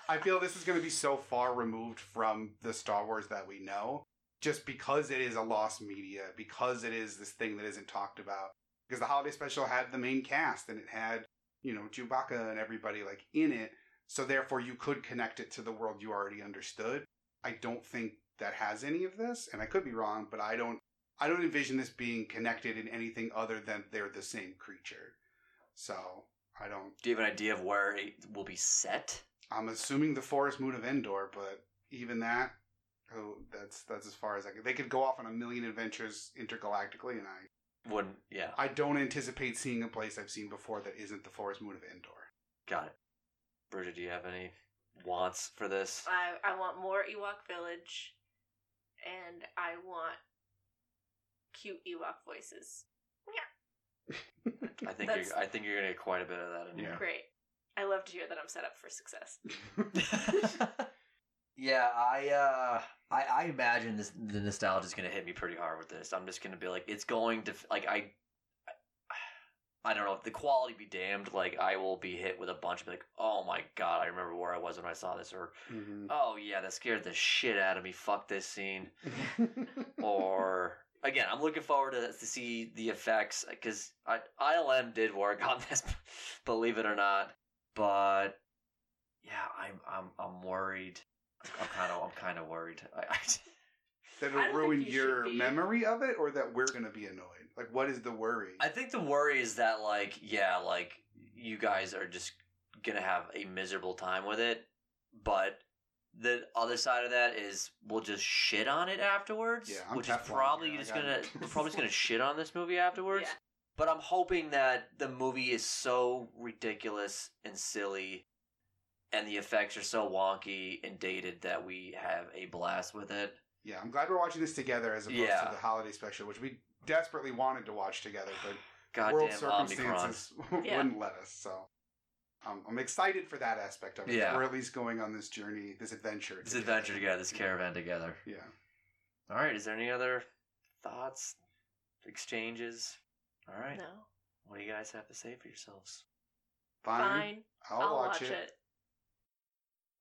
[SPEAKER 2] I feel this is going to be so far removed from the Star Wars that we know, just because it is a lost media, because it is this thing that isn't talked about. Because the holiday special had the main cast and it had, you know, Chewbacca and everybody like in it, so therefore you could connect it to the world you already understood. I don't think that has any of this, and I could be wrong, but I don't. I don't envision this being connected in anything other than they're the same creature. So I don't.
[SPEAKER 3] Do you have an idea of where it will be set?
[SPEAKER 2] I'm assuming the forest moon of Endor, but even that, oh, that's that's as far as I could. They could go off on a million adventures intergalactically, and I
[SPEAKER 3] Wouldn't yeah.
[SPEAKER 2] I don't anticipate seeing a place I've seen before that isn't the forest moon of Endor.
[SPEAKER 3] Got it. Bridget, do you have any wants for this?
[SPEAKER 1] I I want more Ewok Village, and I want cute Ewok voices. Yeah.
[SPEAKER 3] I think
[SPEAKER 1] That's-
[SPEAKER 3] you're I think you're gonna get quite a bit of that in
[SPEAKER 2] Yeah.
[SPEAKER 1] Great. I love to hear that I'm set up for success.
[SPEAKER 3] yeah, I uh I, I imagine this the nostalgia is gonna hit me pretty hard with this. I'm just gonna be like it's going to like I I don't know if the quality be damned. Like I will be hit with a bunch of like, oh my god, I remember where I was when I saw this, or
[SPEAKER 2] Mhm.
[SPEAKER 3] oh yeah, that scared the shit out of me. Fuck this scene. or again, I'm looking forward to, to see the effects because ILM did work on this, believe it or not. But yeah, I'm I'm I'm worried. I'm kind of I'm kind of worried. I, I,
[SPEAKER 2] that
[SPEAKER 1] I
[SPEAKER 2] it'll
[SPEAKER 1] don't think
[SPEAKER 2] ruin
[SPEAKER 1] you should
[SPEAKER 2] your
[SPEAKER 1] be.
[SPEAKER 2] memory of it, or that we're gonna be annoyed. Like, what is the worry?
[SPEAKER 3] I think the worry is that like yeah, like you guys are just gonna have a miserable time with it, but the other side of that is we'll just shit on it afterwards,
[SPEAKER 2] Yeah, I'm
[SPEAKER 3] which is
[SPEAKER 2] Teflon
[SPEAKER 3] probably
[SPEAKER 2] here, I
[SPEAKER 3] just
[SPEAKER 2] got
[SPEAKER 3] gonna
[SPEAKER 2] it.
[SPEAKER 3] we're probably just gonna shit on this movie afterwards.
[SPEAKER 1] Yeah.
[SPEAKER 3] But I'm hoping that the movie is so ridiculous and silly, and the effects are so wonky and dated that we have a blast with it.
[SPEAKER 2] yeah, I'm glad we're watching this together as opposed
[SPEAKER 3] Yeah.
[SPEAKER 2] to the holiday special, which we desperately wanted to watch together, but
[SPEAKER 3] Goddamn
[SPEAKER 2] world circumstances
[SPEAKER 1] Yeah.
[SPEAKER 2] wouldn't let us. So um, I'm excited for that aspect of it.
[SPEAKER 3] Yeah.
[SPEAKER 2] We're at least going on this journey, this adventure.
[SPEAKER 3] This
[SPEAKER 2] together.
[SPEAKER 3] adventure together, this caravan together.
[SPEAKER 2] Yeah.
[SPEAKER 3] All right, is there any other thoughts, exchanges? All right.
[SPEAKER 1] No.
[SPEAKER 3] What do you guys have to say for yourselves?
[SPEAKER 2] Fine.
[SPEAKER 1] Fine.
[SPEAKER 2] I'll,
[SPEAKER 1] I'll,
[SPEAKER 2] watch,
[SPEAKER 1] watch,
[SPEAKER 2] it.
[SPEAKER 1] it.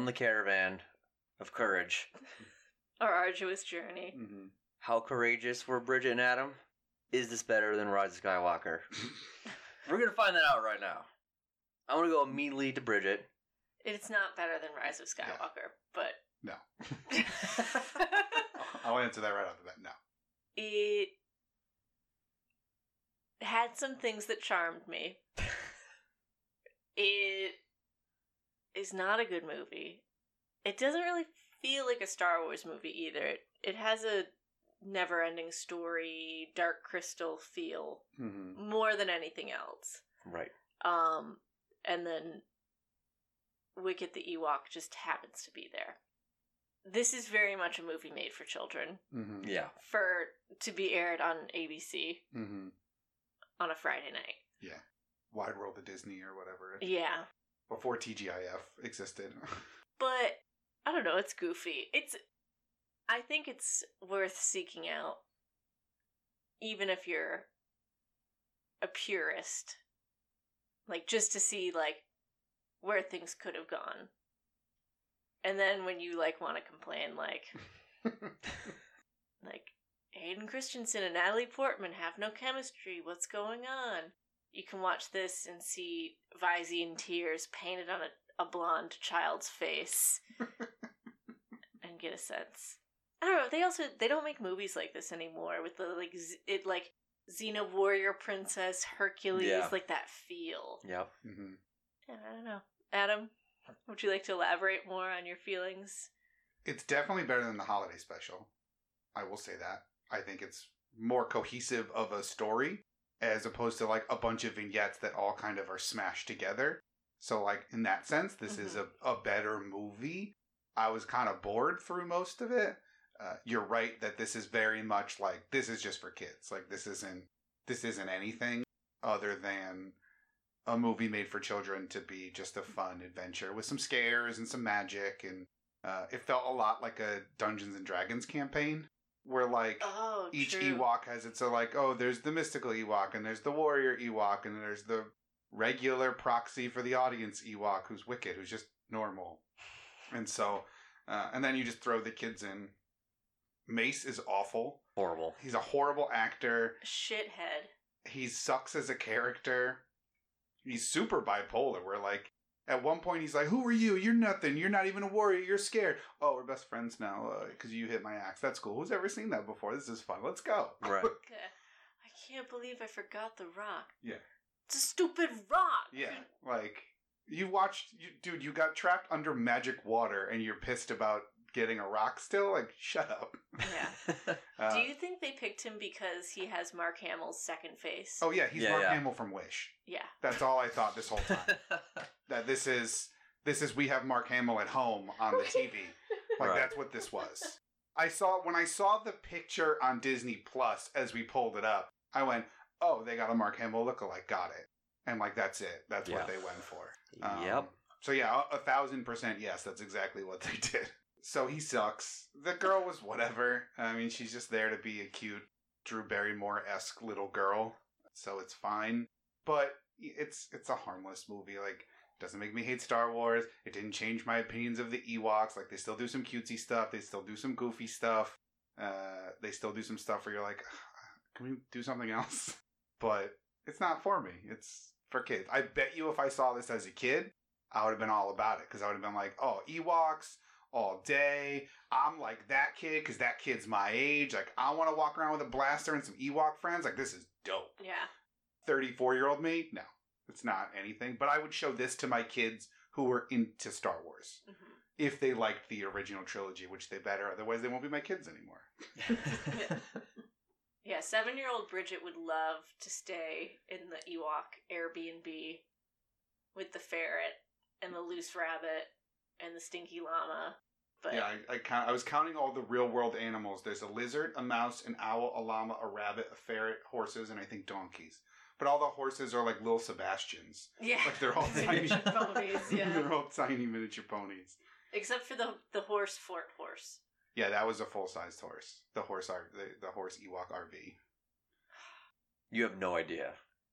[SPEAKER 3] from the caravan of courage.
[SPEAKER 1] Our arduous journey.
[SPEAKER 2] hmm
[SPEAKER 3] How courageous were Bridget and Adam? Is this better than Rise of Skywalker? We're gonna find that out right now. I'm gonna go immediately to Bridget.
[SPEAKER 1] It's not better than Rise of Skywalker, but
[SPEAKER 2] No. I'll answer that right off the bat. No.
[SPEAKER 1] it had some things that charmed me. it is not a good movie. It doesn't really feel like a Star Wars movie either. It, it has a never ending story, Dark Crystal feel
[SPEAKER 2] hmm
[SPEAKER 1] more than anything else.
[SPEAKER 3] Right.
[SPEAKER 1] Um, and then Wicket the Ewok just happens to be there. This is very much a movie made for children
[SPEAKER 2] hmm
[SPEAKER 3] Yeah.
[SPEAKER 1] for to be aired on ABC
[SPEAKER 2] hmm
[SPEAKER 1] on a Friday night. Yeah.
[SPEAKER 2] Wide World of Disney or whatever.
[SPEAKER 1] Yeah,
[SPEAKER 2] Before TGIF existed.
[SPEAKER 1] but I don't know. It's goofy. It's. I think it's worth seeking out, even if you're a purist. Like just to see like where things could have gone, and then when you like want to complain, like like Hayden Christensen and Natalie Portman have no chemistry. What's going on? You can watch this and see Visine tears painted on a, a blonde child's face and get a sense. I don't know. They also they don't make movies like this anymore with the like z- it like Xena warrior princess Hercules
[SPEAKER 3] Yeah.
[SPEAKER 1] like that feel.
[SPEAKER 3] Yep.
[SPEAKER 2] hmm
[SPEAKER 1] Yeah, I don't know. Adam, would you like to elaborate more on your feelings?
[SPEAKER 2] It's definitely better than the holiday special. I will say that. I think it's more cohesive of a story as opposed to like a bunch of vignettes that all kind of are smashed together. So like in that sense, this is a, a better movie. I was kind of bored through most of it. Uh, you're right that this is very much like this is just for kids. Like this isn't this isn't anything other than a movie made for children to be just a fun adventure with some scares and some magic and Uh, it felt a lot like a Dungeons and Dragons campaign, where like
[SPEAKER 1] Oh,
[SPEAKER 2] each
[SPEAKER 1] true.
[SPEAKER 2] Ewok has its so like oh there's the mystical Ewok and there's the warrior Ewok and there's the regular proxy for the audience Ewok who's Wicket who's just normal, and so uh, and then you just throw the kids in. Mace is awful.
[SPEAKER 3] Horrible.
[SPEAKER 2] He's a horrible actor.
[SPEAKER 1] Shithead.
[SPEAKER 2] He sucks as a character. He's super bipolar. Where like at one point he's like, "Who are you? You're nothing. You're not even a warrior. You're scared. Oh, we're best friends now uh, because you hit my axe. That's cool. Who's ever seen that before? This is fun. Let's go."
[SPEAKER 3] Right.
[SPEAKER 1] I can't believe I forgot the rock.
[SPEAKER 2] Yeah.
[SPEAKER 1] It's a stupid rock.
[SPEAKER 2] Yeah, like you watched, you, dude. You got trapped under magic water, and you're pissed about getting a rock still. Like, shut up.
[SPEAKER 1] Yeah.
[SPEAKER 2] Uh,
[SPEAKER 1] Do you think they picked him because he has Mark Hamill's second face?
[SPEAKER 2] oh yeah, he's
[SPEAKER 3] Yeah,
[SPEAKER 2] Mark
[SPEAKER 3] yeah.
[SPEAKER 2] Hamill from Wish.
[SPEAKER 1] Yeah.
[SPEAKER 2] That's all I thought this whole time. that this is this is we have Mark Hamill at home on the TV. Like
[SPEAKER 3] Right.
[SPEAKER 2] that's what this was. I saw when I saw the picture on Disney Plus as we pulled it up. I went, "Oh, they got a Mark Hamill lookalike. Got it." And like that's it. That's what
[SPEAKER 3] Yeah.
[SPEAKER 2] they went for. Um,
[SPEAKER 3] yep.
[SPEAKER 2] So yeah, a, a thousand percent yes. That's exactly what they did. So he sucks. The girl was whatever. I mean, she's just there to be a cute Drew Barrymore esque little girl. So it's fine. But it's it's a harmless movie. Like it doesn't make me hate Star Wars. It didn't change my opinions of the Ewoks. Like they still do some cutesy stuff. They still do some goofy stuff. Uh, they still do some stuff where you're like, can we do something else? But it's not for me. It's for kids. I bet you if I saw this as a kid, I would have been all about it because I would have been like, oh, Ewoks all day. I'm like that kid because that kid's my age. Like I want to walk around with a blaster and some Ewok friends. Like this is dope.
[SPEAKER 1] Yeah.
[SPEAKER 2] 34 year old me? No, it's not anything. But I would show this to my kids who were into Star Wars
[SPEAKER 1] hmm
[SPEAKER 2] if they liked the original trilogy, which they better. Otherwise, they won't be my kids anymore.
[SPEAKER 1] Yeah, seven year old Bridget would love to stay in the Ewok Airbnb with the ferret and the loose rabbit and the stinky llama. But
[SPEAKER 2] yeah, I, I, count, I was counting all the real world animals. There's a lizard, a mouse, an owl, a llama, a rabbit, a ferret, horses, and I think donkeys. But all the horses are like little Sebastians.
[SPEAKER 1] yeah,
[SPEAKER 2] Like they're all tiny.
[SPEAKER 1] Miniature ponies, yeah.
[SPEAKER 2] they're all tiny miniature ponies.
[SPEAKER 1] except for the the horse fort horse.
[SPEAKER 2] Yeah, that was a full sized horse. The horse R the, the horse Ewok RV.
[SPEAKER 3] You have no idea.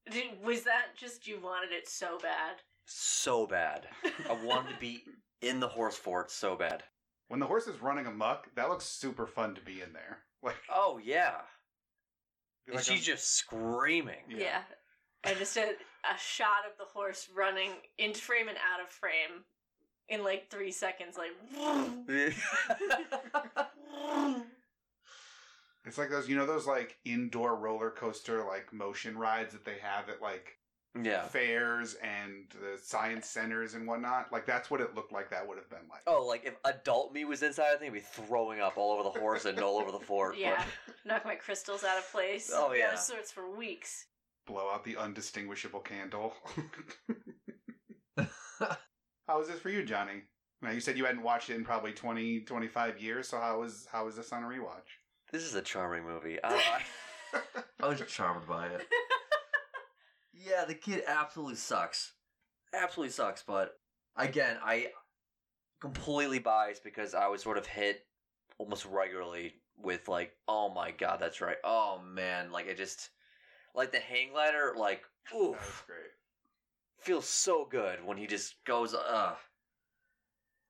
[SPEAKER 1] Did, was that just you wanted it so bad?
[SPEAKER 3] So bad. I wanted to be in the horse fort so bad.
[SPEAKER 2] When the horse is running amok, that looks super fun to be in there. Like,
[SPEAKER 3] Oh yeah. And
[SPEAKER 2] like
[SPEAKER 3] she's
[SPEAKER 2] a-
[SPEAKER 3] just screaming.
[SPEAKER 2] Yeah.
[SPEAKER 1] Yeah. And just a, a shot of the horse running into frame and out of frame in like three seconds, like.
[SPEAKER 2] It's like those, you know, those like indoor roller coaster like motion rides that they have at like
[SPEAKER 3] yeah.
[SPEAKER 2] fairs and the science centers and whatnot. Like that's what it looked like. That would have been like.
[SPEAKER 3] Oh, like if adult me was inside, I think I'd be throwing up all over the horse and all over the fort. but-
[SPEAKER 1] Yeah. Knock my crystals out of place.
[SPEAKER 3] Oh, yeah.
[SPEAKER 1] All sorts for weeks.
[SPEAKER 2] blow out the undistinguishable candle. how was this for you, Johnny? Now you said you hadn't watched it in probably 20, 25 years. So how was how was this on a rewatch?
[SPEAKER 3] This is a charming movie. I, I was charmed by it. Yeah, the kid absolutely sucks. Absolutely sucks, but again, I completely biased because I was sort of hit almost regularly with like, oh my god, that's right. Oh man, like I just like the hang glider, like
[SPEAKER 2] That was great.
[SPEAKER 3] feels so good when he just goes uh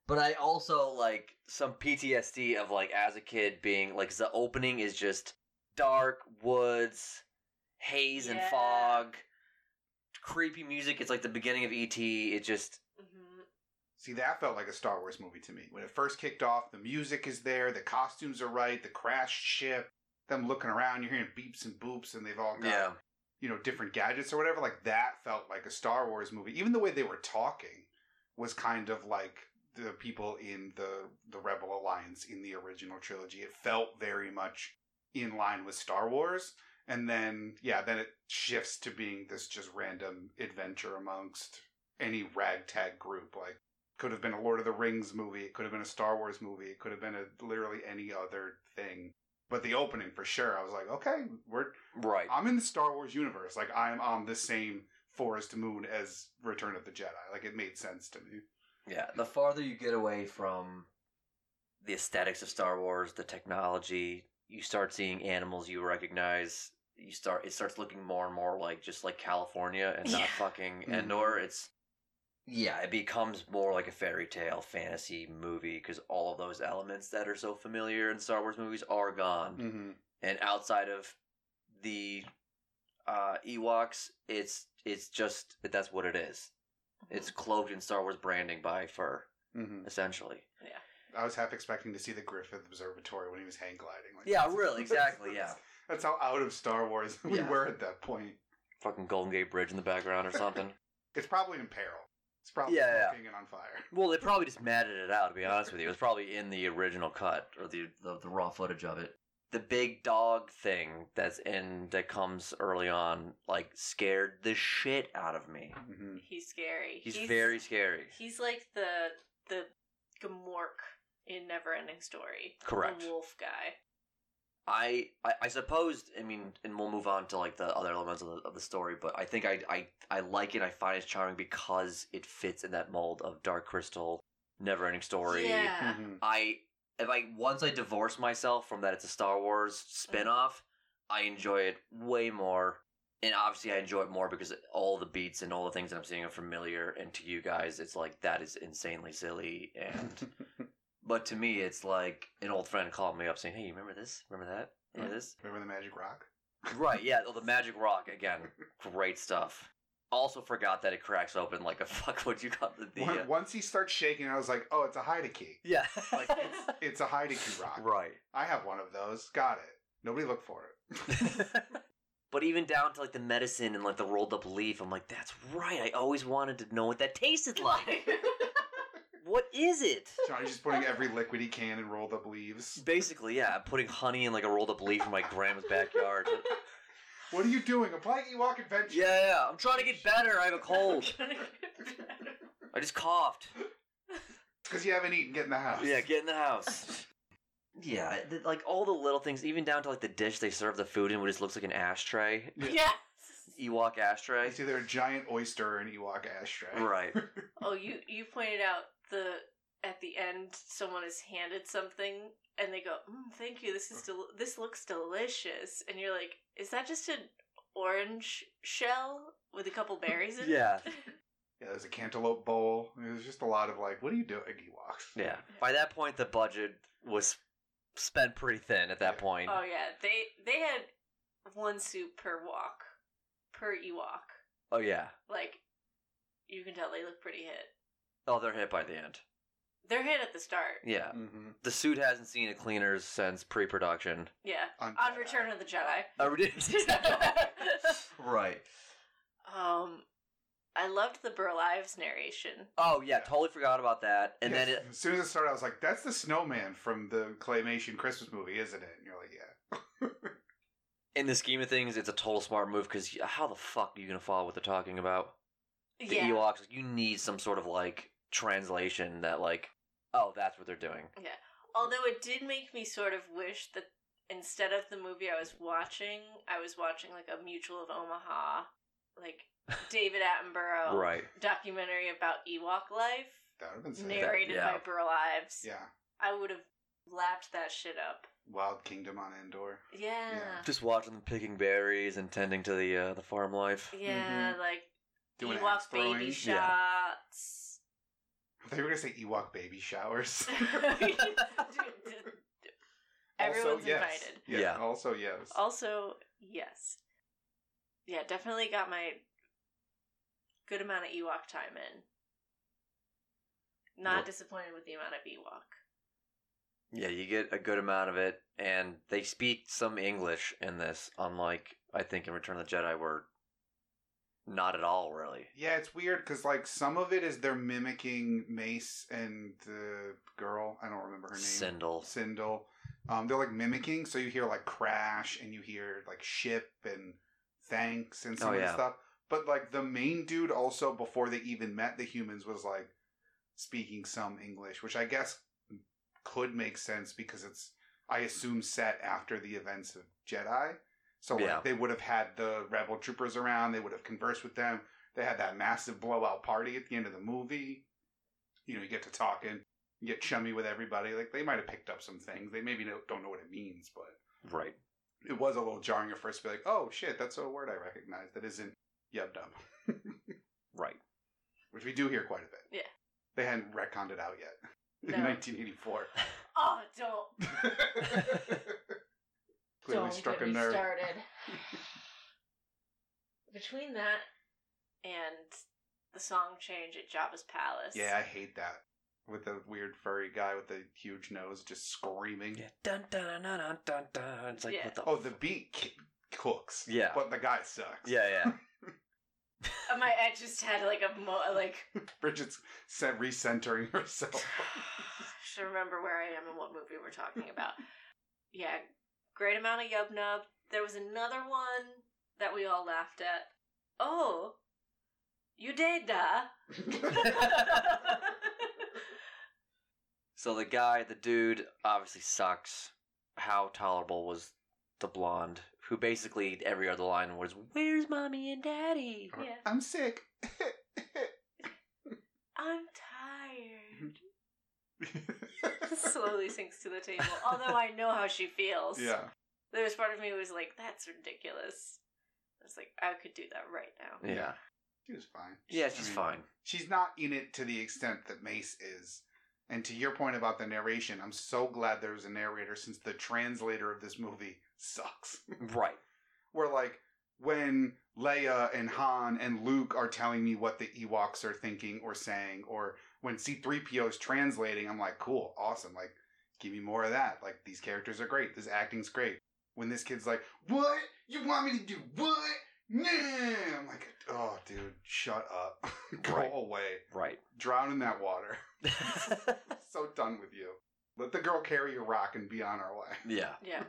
[SPEAKER 3] but I also like some PTSD of like as a kid being like the opening is just dark woods, haze and fog, creepy music. It's like the beginning of ET. It just
[SPEAKER 1] hmm
[SPEAKER 2] See, that felt like a Star Wars movie to me. When it first kicked off, the music is there, the costumes are right, the crashed ship, them looking around, you're hearing beeps and boops, and they've all got
[SPEAKER 3] yeah
[SPEAKER 2] you know different gadgets or whatever. Like that felt like a Star Wars movie. Even the way they were talking was kind of like the people in the the Rebel Alliance in the original trilogy. It felt very much in line with Star Wars. And then, yeah, then it shifts to being this just random adventure amongst any ragtag group. Like, could have been a Lord of the Rings movie. It could have been a Star Wars movie. It could have been a literally any other thing. But the opening, for sure, I was like, okay, we're
[SPEAKER 3] right.
[SPEAKER 2] I'm in the Star Wars universe. Like I'm on the same forest moon as Return of the Jedi. Like it made sense to me.
[SPEAKER 3] Yeah, the farther you get away from the aesthetics of Star Wars, the technology. You start seeing animals you recognize. You start it starts looking more and more like just like California and not
[SPEAKER 1] Yeah.
[SPEAKER 3] fucking
[SPEAKER 2] Mhm.
[SPEAKER 3] Endor. It's yeah, it becomes more like a fairy tale fantasy movie because all of those elements that are so familiar in Star Wars movies are gone.
[SPEAKER 2] Mm-hmm.
[SPEAKER 3] And outside of the uh, Ewoks, it's it's just that's what it is. It's cloaked in Star Wars branding by fur,
[SPEAKER 2] Mm-hmm.
[SPEAKER 3] essentially. Yeah.
[SPEAKER 2] I was half expecting to see the Griffith Observatory when he was hang gliding. Like,
[SPEAKER 3] Yeah, really, exactly, yeah.
[SPEAKER 2] That's how out of Star Wars we
[SPEAKER 3] Yeah.
[SPEAKER 2] were at that point.
[SPEAKER 3] Fucking Golden Gate Bridge in the background or something.
[SPEAKER 2] It's probably in peril. It's probably
[SPEAKER 3] Yeah, yeah.
[SPEAKER 2] smoking and on fire.
[SPEAKER 3] well, they probably just matted it out. To be honest with you, it was probably in the original cut or the, the the raw footage of it. The big dog thing that's in that comes early on, like scared the shit out of me.
[SPEAKER 2] hmm
[SPEAKER 1] He's scary.
[SPEAKER 3] He's, very scary.
[SPEAKER 1] He's like the the Gmork in Neverending Story.
[SPEAKER 3] Correct.
[SPEAKER 1] The wolf guy.
[SPEAKER 3] I, I I suppose I mean, and we'll move on to like the other elements of the, of the story, but I think I, I I like it. I find it charming because it fits in that mold of Dark Crystal, never ending Story.
[SPEAKER 1] Yeah.
[SPEAKER 2] hmm
[SPEAKER 3] I if I once I divorce myself from that it's a Star Wars spin-off, I enjoy it way more. And obviously I enjoy it more because all the beats and all the things that I'm seeing are familiar and to you guys it's like that is insanely silly and but to me it's like an old friend calling me up saying, "Hey, you remember this? Remember that? Remember this?"
[SPEAKER 2] Remember the Magic Rock?
[SPEAKER 3] Right, yeah, oh, the magic rock again. Great stuff. Also forgot that it cracks open like a fuck what you got the, the
[SPEAKER 2] Once-
[SPEAKER 3] uh,
[SPEAKER 2] Once he starts shaking, I was like, "Oh, it's a hide key.
[SPEAKER 3] Yeah.
[SPEAKER 2] Like it's, it's a hide key rock.
[SPEAKER 3] right.
[SPEAKER 2] I have one of those. Got it. Nobody look for it.
[SPEAKER 3] but even down to like the medicine and like the rolled up leaf, I'm like, that's right. I always wanted to know what that tasted like. What is it?
[SPEAKER 2] Johnny's just putting every liquid he can in rolled up leaves.
[SPEAKER 3] Basically, yeah, I'm putting honey in like a rolled up leaf in my grandma's backyard.
[SPEAKER 2] What are you doing? I'm playing Ewok Adventure.
[SPEAKER 3] Yeah, yeah, I'm trying to get better. I have a cold. I just coughed.
[SPEAKER 2] Because you haven't eaten. Get in the house.
[SPEAKER 3] Yeah, get in the house. Yeah, th- like all the little things, even down to like the dish they serve the food in, which just looks like an ashtray,
[SPEAKER 1] yes.
[SPEAKER 3] Ewok ashtray.
[SPEAKER 2] It's either a giant oyster or an Ewok ashtray.
[SPEAKER 3] Right.
[SPEAKER 1] Oh, you you pointed out the at the end someone is handed something and they go, mm, "Thank you. This is del- this looks delicious." And you're like, "Is that just an orange shell with a couple berries in it?"
[SPEAKER 3] Yeah.
[SPEAKER 2] Yeah, there's a cantaloupe bowl. There's just a lot of like, what are you doing, Ewoks?
[SPEAKER 3] Yeah. By that point, the budget was spent pretty thin. At that
[SPEAKER 2] Yeah.
[SPEAKER 3] point.
[SPEAKER 1] Oh yeah, they they had one soup per walk, per Ewok.
[SPEAKER 3] Oh yeah.
[SPEAKER 1] Like, you can tell they look pretty hit.
[SPEAKER 3] Oh, they're hit by the end.
[SPEAKER 1] They're hit at the start.
[SPEAKER 3] Yeah.
[SPEAKER 2] Mm-hmm.
[SPEAKER 3] The suit hasn't seen a cleaners since pre-production.
[SPEAKER 1] Yeah,
[SPEAKER 2] On,
[SPEAKER 1] on Return of the Jedi.
[SPEAKER 3] Oh, we right.
[SPEAKER 1] um, I loved the Burl Ives narration.
[SPEAKER 3] Oh yeah, totally forgot about that. And then it,
[SPEAKER 2] as soon as it started, I was like, "That's the snowman from the claymation Christmas movie, isn't it?" And you're like, "Yeah."
[SPEAKER 3] in the scheme of things, it's a total smart move because how the fuck are you gonna follow what they're talking about? The
[SPEAKER 1] yeah,
[SPEAKER 3] Ewoks, you need some sort of like translation that like, oh, that's what they're doing. Yeah.
[SPEAKER 1] Although it did make me sort of wish that instead of the movie I was watching, I was watching like a Mutual of Omaha, like David Attenborough
[SPEAKER 3] Right.
[SPEAKER 1] documentary about Ewok life,
[SPEAKER 2] That would have been sick.
[SPEAKER 1] narrated
[SPEAKER 3] yeah.
[SPEAKER 1] by Burl Ives.
[SPEAKER 2] Yeah,
[SPEAKER 1] I would have lapped that shit up.
[SPEAKER 2] Wild Kingdom on Endor.
[SPEAKER 1] Yeah.
[SPEAKER 2] Yeah.
[SPEAKER 3] Just watching them picking berries and tending to the uh, the farm life.
[SPEAKER 1] Yeah, like
[SPEAKER 2] Doing
[SPEAKER 1] Ewok baby
[SPEAKER 2] shots.
[SPEAKER 3] Yeah.
[SPEAKER 1] Shots.
[SPEAKER 2] I thought you were gonna say Ewok baby showers.
[SPEAKER 1] Everyone's
[SPEAKER 2] also, yes.
[SPEAKER 1] invited.
[SPEAKER 2] Yeah,
[SPEAKER 3] Yeah.
[SPEAKER 2] Also, yes.
[SPEAKER 1] Also, yes. Yeah, definitely got my good amount of Ewok time in. Not
[SPEAKER 3] Well-
[SPEAKER 1] disappointed with the amount of Ewok.
[SPEAKER 3] Yeah, you get a good amount of it, and they speak some English in this, unlike I think in Return of the Jedi, where not at all really.
[SPEAKER 2] Yeah, it's weird because like some of it is they're mimicking Mace and the girl. I don't remember her name.
[SPEAKER 3] Cindel.
[SPEAKER 2] Cindel. Um, they're like mimicking, so you hear like crash and you hear like ship and thanks and some
[SPEAKER 3] Oh,
[SPEAKER 2] of
[SPEAKER 3] yeah.
[SPEAKER 2] stuff. But like the main dude also before they even met the humans was like speaking some English, which I guess could make sense because it's I assume set after the events of Jedi. So like,
[SPEAKER 3] Yeah.
[SPEAKER 2] they would have had the rebel troopers around, they would have conversed with them. They had that massive blowout party at the end of the movie. You know, you get to talking. get chummy with everybody. Like they might have picked up some things. They maybe don't don't know what it means, but
[SPEAKER 3] Right.
[SPEAKER 2] it was a little jarring at first to be like, oh shit, that's a word I recognize that isn't yub dub,
[SPEAKER 3] Right.
[SPEAKER 2] which we do hear quite a bit.
[SPEAKER 1] Yeah.
[SPEAKER 2] They hadn't retconned it out yet in 1984.
[SPEAKER 1] Oh, don't
[SPEAKER 2] Clearly
[SPEAKER 1] don't
[SPEAKER 2] struck
[SPEAKER 1] get
[SPEAKER 2] a
[SPEAKER 1] me
[SPEAKER 2] nerve.
[SPEAKER 1] started. Between that and the song change at Jabba's palace.
[SPEAKER 2] Yeah, I hate that. With the weird furry guy with the huge nose just screaming.
[SPEAKER 3] Yeah. Dun dun dun dun dun dun. It's like
[SPEAKER 1] Yeah.
[SPEAKER 3] what the.
[SPEAKER 2] Oh, the beat ki- cooks.
[SPEAKER 3] Yeah.
[SPEAKER 2] But the guy sucks.
[SPEAKER 3] Yeah, yeah.
[SPEAKER 1] Uh, My I just had like a mo- like
[SPEAKER 2] Bridget's set recentering herself.
[SPEAKER 1] should remember where I am and what movie we're talking about. Yeah, great amount of yub nub. There was another one that we all laughed at. Oh, you did da.
[SPEAKER 3] So the guy, the dude, obviously sucks. How tolerable was the blonde, who basically every other line was "Where's mommy and daddy?"
[SPEAKER 2] Or,
[SPEAKER 1] Yeah.
[SPEAKER 2] I'm sick.
[SPEAKER 1] I'm tired. Slowly sinks to the table. Although I know how she feels.
[SPEAKER 2] yeah.
[SPEAKER 1] There's part of me who was like, that's ridiculous. I was like, I could do that right now.
[SPEAKER 3] Yeah,
[SPEAKER 2] She was fine.
[SPEAKER 3] yeah,
[SPEAKER 2] I
[SPEAKER 3] she's
[SPEAKER 2] mean,
[SPEAKER 3] fine.
[SPEAKER 2] She's not in it to the extent that Mace is. And to your point about the narration, I'm so glad there was a narrator since the translator of this movie sucks.
[SPEAKER 3] Right.
[SPEAKER 2] Where, like, when Leia and Han and Luke are telling me what the Ewoks are thinking or saying, or when C3PO is translating, I'm like, cool, awesome. Like, give me more of that. Like, these characters are great. This acting's great. When this kid's like, what? You want me to do what? Nah. I'm like, oh, dude, shut up. Go
[SPEAKER 3] Right.
[SPEAKER 2] away.
[SPEAKER 3] Right.
[SPEAKER 2] Drown in that water. so done with you. Let the girl carry your rock and be on our way.
[SPEAKER 3] yeah,
[SPEAKER 1] Yeah.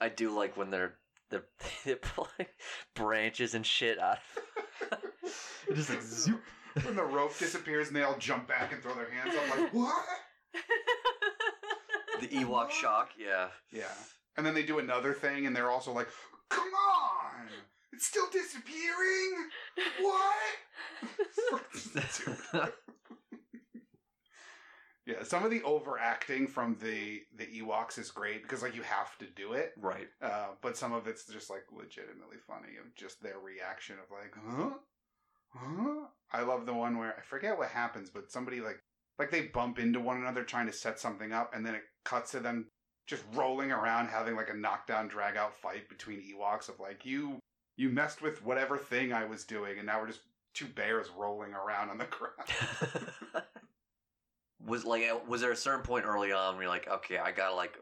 [SPEAKER 3] I do like when they're they're they pull like branches and shit out. Of just like zoop.
[SPEAKER 2] when the rope disappears and they all jump back and throw their hands up, like, what?
[SPEAKER 3] The Ewok shock. Yeah.
[SPEAKER 2] Yeah. And then they do another thing and they're also like, come on! It's still disappearing? What? Yeah, some of the overacting from the the Ewoks is great because like you have to do it.
[SPEAKER 3] right.
[SPEAKER 2] Uh, but some of it's just like legitimately funny of just their reaction of like, huh? Huh? I love the one where I forget what happens, but somebody like like they bump into one another trying to set something up, and then it cuts to them just rolling around having like a knockdown drag out fight between Ewoks of like you you messed with whatever thing I was doing, and now we're just two bears rolling around on the ground.
[SPEAKER 3] was like was there a certain point early on where you're like okay i gotta like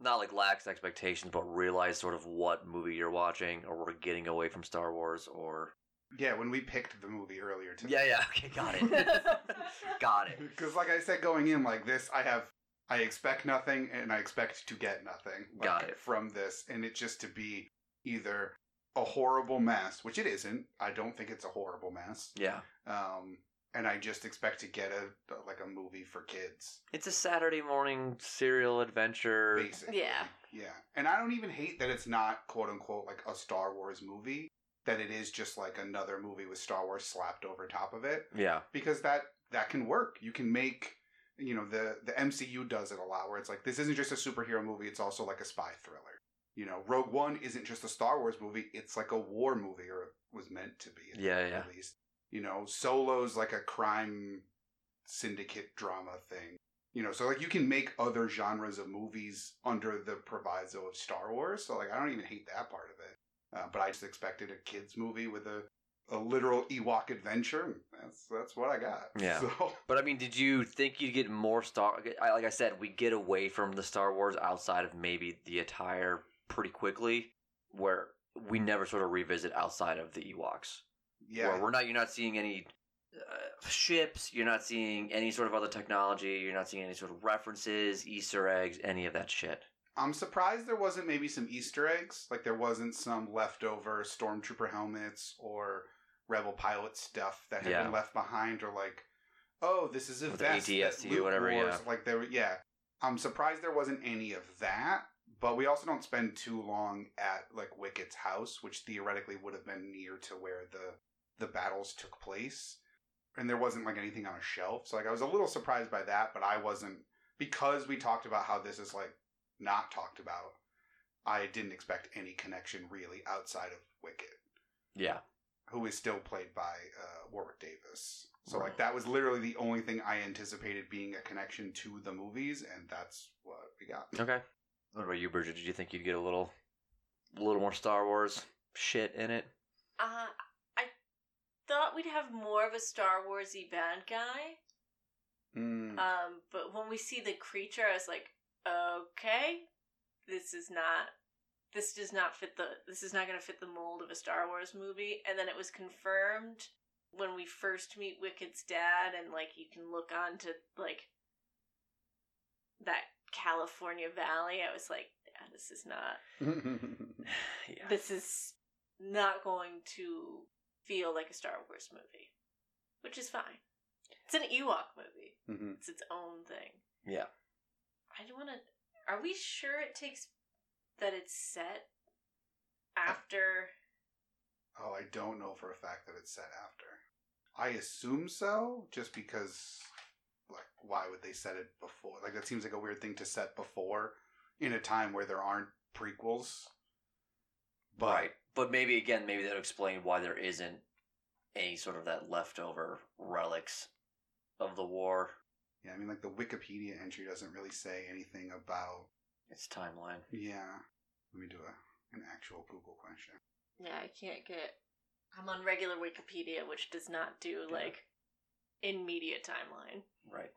[SPEAKER 3] not like lax expectations but realize sort of what movie you're watching or we're getting away from star wars or
[SPEAKER 2] yeah, when we picked the movie earlier today.
[SPEAKER 3] yeah yeah okay got it got it
[SPEAKER 2] Because, like I said, going in like this, I have I expect nothing, and I expect to get nothing. Like,
[SPEAKER 3] Got it.
[SPEAKER 2] from this, and it just to be either a horrible mess, which it isn't. I don't think it's a horrible mess.
[SPEAKER 3] yeah
[SPEAKER 2] Um, and I just expect to get a like a movie for kids,
[SPEAKER 3] it's a saturday morning serial adventure
[SPEAKER 2] basically.
[SPEAKER 1] Yeah.
[SPEAKER 2] yeah. And I don't even hate that it's not quote unquote like a Star Wars movie. That it is just like another movie with Star Wars slapped over top of it.
[SPEAKER 3] yeah
[SPEAKER 2] because that that can work. You can make you know the the MCU does it a lot where it's like this isn't just a superhero movie, it's also like a spy thriller. You know, Rogue One isn't just a Star Wars movie, it's like a war movie or it was meant to be
[SPEAKER 3] Yeah, yeah.
[SPEAKER 2] at least. You know, Solo's like a crime syndicate drama thing. You know, so like you can make other genres of movies under the proviso of Star Wars. So like I don't even hate that part of it. Uh, but I just expected a kids movie with a a literal Ewok adventure. That's that's what I got.
[SPEAKER 3] Yeah.
[SPEAKER 2] So
[SPEAKER 3] but i mean did you think you'd get more star I, like i said we get away from the star wars outside of maybe the attire pretty quickly where we never sort of revisit outside of the ewoks
[SPEAKER 2] yeah,
[SPEAKER 3] where we're not you're not seeing any uh, ships you're not seeing any sort of other technology you're not seeing any sort of references easter eggs any of that shit
[SPEAKER 2] I'm surprised there wasn't maybe some Easter eggs. Like there wasn't some leftover stormtrooper helmets or rebel pilot stuff that had
[SPEAKER 3] Yeah.
[SPEAKER 2] been left behind, or like, oh, this is a
[SPEAKER 3] Or the
[SPEAKER 2] vest that
[SPEAKER 3] ATST
[SPEAKER 2] Luke
[SPEAKER 3] whatever,
[SPEAKER 2] wore.
[SPEAKER 3] yeah.
[SPEAKER 2] So, Like there, were yeah. I'm surprised there wasn't any of that. But we also don't spend too long at like Wicket's house, which theoretically would have been near to where the the battles took place. and there wasn't like anything on a shelf. So like I was a little surprised by that, but I wasn't because we talked about how this is like not talked about. I didn't expect any connection really outside of Wicket,
[SPEAKER 3] Yeah.
[SPEAKER 2] who is still played by uh, Warwick Davis. So
[SPEAKER 3] Right.
[SPEAKER 2] like that was literally the only thing I anticipated being a connection to the movies, and that's what we got.
[SPEAKER 3] Okay. What about you, Bridget? Did you think you'd get a little, a little more Star Wars shit in it?
[SPEAKER 1] Uh, I thought we'd have more of a Star Warsy bad guy.
[SPEAKER 2] Mm.
[SPEAKER 1] Um, but when we see the creature, I was like, okay, this is not. This does not fit the. This is not going to fit the mold of a Star Wars movie. And then it was confirmed when we first meet Wicket's dad, and like you can look on to like that California Valley. I was like, yeah, this is not.
[SPEAKER 3] yeah.
[SPEAKER 1] This is not going to feel like a Star Wars movie, which is fine. It's an Ewok movie.
[SPEAKER 2] Mhm.
[SPEAKER 1] It's its own thing.
[SPEAKER 3] Yeah.
[SPEAKER 1] I don't want to. Are we sure it takes that it's set after?
[SPEAKER 2] Oh, I don't know for a fact that it's set after. I assume so, just because, like, why would they set it before? Like, that seems like a weird thing to set before in a time where there aren't prequels. But,
[SPEAKER 3] right. But maybe again, maybe that'll explain why there isn't any sort of that leftover relics of the war.
[SPEAKER 2] Yeah, I mean, like, the Wikipedia entry doesn't really say anything about.
[SPEAKER 3] Its timeline.
[SPEAKER 2] Yeah. Let me do a an actual Google question.
[SPEAKER 1] Yeah, I can't get. I'm on regular Wikipedia, which does not do
[SPEAKER 2] Yeah.
[SPEAKER 1] like in media timeline.
[SPEAKER 3] Right.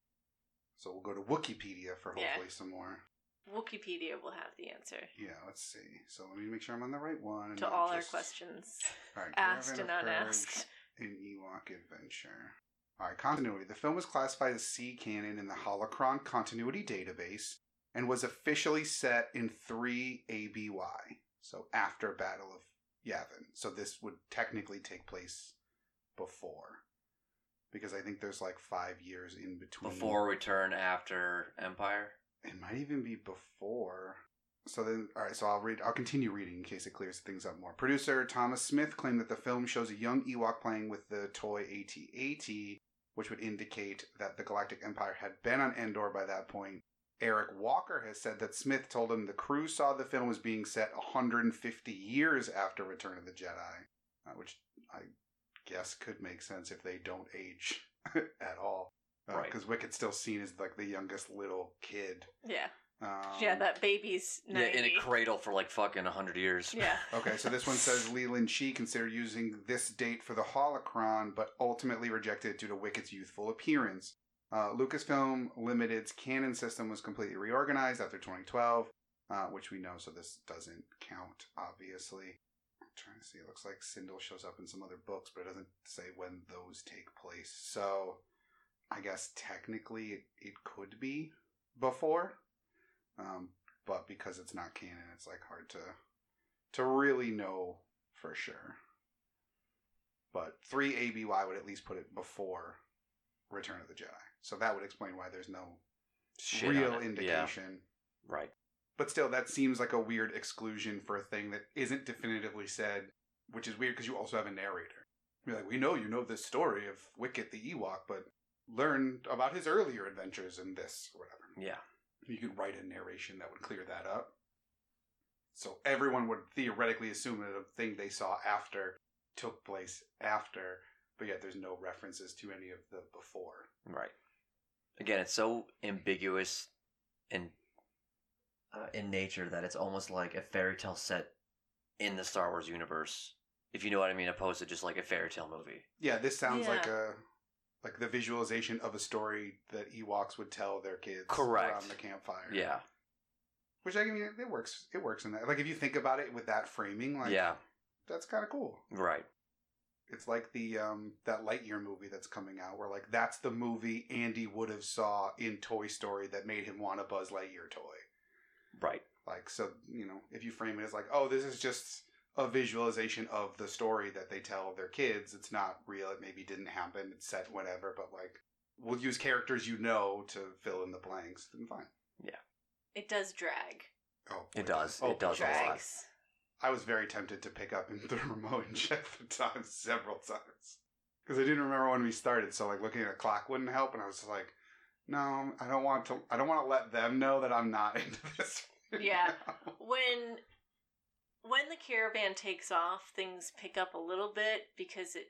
[SPEAKER 2] So we'll go to Wikipedia for
[SPEAKER 1] Yeah.
[SPEAKER 2] hopefully some more.
[SPEAKER 1] Wikipedia will have the answer
[SPEAKER 2] Yeah, let's see. So let me make sure I'm on the right one.
[SPEAKER 1] to
[SPEAKER 2] not
[SPEAKER 1] all our questions
[SPEAKER 2] All right,
[SPEAKER 1] asked
[SPEAKER 2] Caravan
[SPEAKER 1] and
[SPEAKER 2] of Courage.
[SPEAKER 1] unasked.
[SPEAKER 2] An Ewok Adventure. All right, continuity. The film was classified as C canon in the Holocron Continuity Database and was officially set in 3 ABY, so after Battle of Yavin. So this would technically take place before. Because I think there's like five years in between.
[SPEAKER 3] Before Return, after Empire.
[SPEAKER 2] It might even be before. So then, all right. So I'll read. I'll continue reading in case it clears things up more. Producer Thomas Smith claimed that the film shows a young Ewok playing with the toy AT-AT, which would indicate that the Galactic Empire had been on Endor by that point. Eric Walker has said that Smith told him the crew saw the film as being set 150 years after Return of the Jedi, uh, which I guess could make sense if they don't age at all.
[SPEAKER 3] Right.
[SPEAKER 2] Because Wicket's still seen as like the youngest little kid.
[SPEAKER 1] Yeah,
[SPEAKER 2] Um,
[SPEAKER 1] yeah, that baby's
[SPEAKER 3] Yeah, in a cradle for like fucking 100 years.
[SPEAKER 1] Yeah,
[SPEAKER 2] Okay, so this one says Leland Chee considered using this date for the holocron, but ultimately rejected due to Wicket's youthful appearance. Uh, Lucasfilm Limited's canon system was completely reorganized after 2012, uh, which we know, so this doesn't count, obviously. I'm trying to see. It looks like Cindel shows up in some other books, but it doesn't say when those take place. So I guess technically it, it could be before, um, but because it's not canon, it's like hard to to really know for sure. But three ABY would at least put it before Return of the Jedi, so that would explain why there's no
[SPEAKER 3] Shit
[SPEAKER 2] real indication.
[SPEAKER 3] Yeah, right.
[SPEAKER 2] But still, that seems like a weird exclusion for a thing that isn't definitively said, which is weird because you also have a narrator. You're like, we know you know this story of Wicket the Ewok, but learn about his earlier adventures in this or whatever.
[SPEAKER 3] Yeah.
[SPEAKER 2] You could write a narration that would clear that up. So everyone would theoretically assume that a thing they saw after took place after, but yet there's no references to any of the before.
[SPEAKER 3] Right. Again, it's so ambiguous in uh, in nature that it's almost like a fairy tale set in the Star Wars universe. If you know what I mean, opposed to just like a fairy tale movie.
[SPEAKER 2] Yeah, this sounds like a like the visualization of a story that Ewoks would tell their kids
[SPEAKER 3] Correct.
[SPEAKER 2] around the campfire.
[SPEAKER 3] Yeah.
[SPEAKER 2] Which I mean it works it works in that. Like if you think about it with that framing, like
[SPEAKER 3] yeah.
[SPEAKER 2] that's kinda cool.
[SPEAKER 3] Right.
[SPEAKER 2] It's like the um that Lightyear movie that's coming out where like that's the movie Andy would have saw in Toy Story that made him want a Buzz Lightyear toy.
[SPEAKER 3] Right.
[SPEAKER 2] Like so, you know, if you frame it as like, oh, this is just a visualization of the story that they tell their kids. It's not real. It maybe didn't happen. It's set whatever, but like we'll use characters you know to fill in the blanks. Then fine. Yeah.
[SPEAKER 1] It does drag.
[SPEAKER 2] Oh,
[SPEAKER 3] It does.
[SPEAKER 2] Oh,
[SPEAKER 3] It does a lot.
[SPEAKER 2] I was very tempted to pick up the remote and check the time several times because I didn't remember when we started. So like looking at a clock wouldn't help, and I was just like, no, I don't want to. I don't want to let them know that I'm not into this.
[SPEAKER 1] Yeah. when when the caravan takes off, things pick up a little bit because it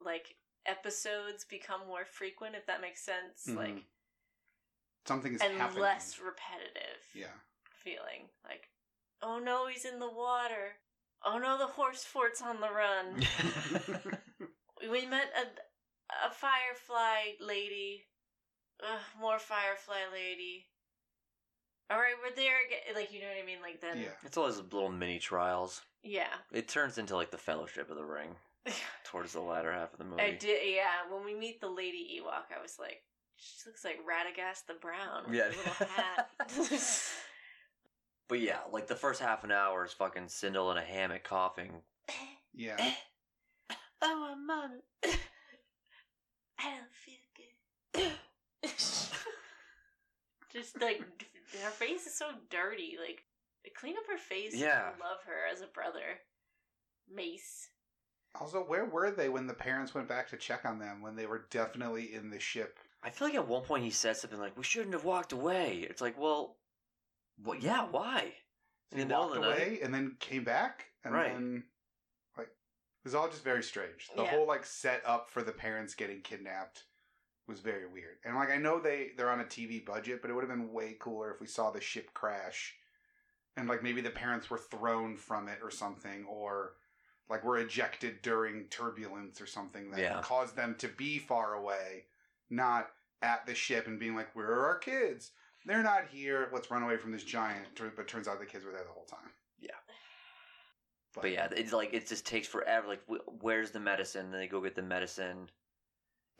[SPEAKER 1] like episodes become more frequent if that makes sense.
[SPEAKER 2] Mhm.
[SPEAKER 1] Like
[SPEAKER 2] Something is
[SPEAKER 1] and
[SPEAKER 2] happening.
[SPEAKER 1] less repetitive
[SPEAKER 2] Yeah.
[SPEAKER 1] feeling. Like, oh no, he's in the water. Oh no, the horse fort's on the run. we met a a firefly lady. Ugh, more firefly lady. All right, we're there again. Like you know what I mean? Like then,
[SPEAKER 2] yeah.
[SPEAKER 3] it's always little mini trials.
[SPEAKER 1] yeah.
[SPEAKER 3] It turns into like the Fellowship of the Ring towards the latter half of the movie.
[SPEAKER 1] I did. Yeah, when we meet the lady Ewok, I was like, she looks like Radagast the Brown with
[SPEAKER 3] Yeah.
[SPEAKER 1] little hat.
[SPEAKER 3] But yeah, like the first half an hour is fucking Cindel in a hammock coughing.
[SPEAKER 2] Yeah.
[SPEAKER 1] oh, my mom. I don't feel good. Just like her face is so dirty. Like clean up her face.
[SPEAKER 3] Yeah.
[SPEAKER 1] I love her as a brother. Mace.
[SPEAKER 2] Also, where were they when the parents went back to check on them when they were definitely in the ship?
[SPEAKER 3] I feel like at one point he said something like, "We shouldn't have walked away." It's like, well, well, yeah, why? In
[SPEAKER 2] They walked away
[SPEAKER 3] night.
[SPEAKER 2] and then came back, and
[SPEAKER 3] Right.
[SPEAKER 2] then like it was all just very strange. The
[SPEAKER 1] Yeah.
[SPEAKER 2] whole like set up for the parents getting kidnapped was very weird. And like I know they they're on a TV budget, but it would have been way cooler if we saw the ship crash, and like maybe the parents were thrown from it or something, or like were ejected during turbulence or something that
[SPEAKER 3] Yeah.
[SPEAKER 2] caused them to be far away, not at the ship and being like, "Where are our kids?" They're not here. Let's run away from this giant. But turns out the kids were there the whole time.
[SPEAKER 3] Yeah. But yeah, it's like it just takes forever. Like, where's the medicine? And they go get the medicine,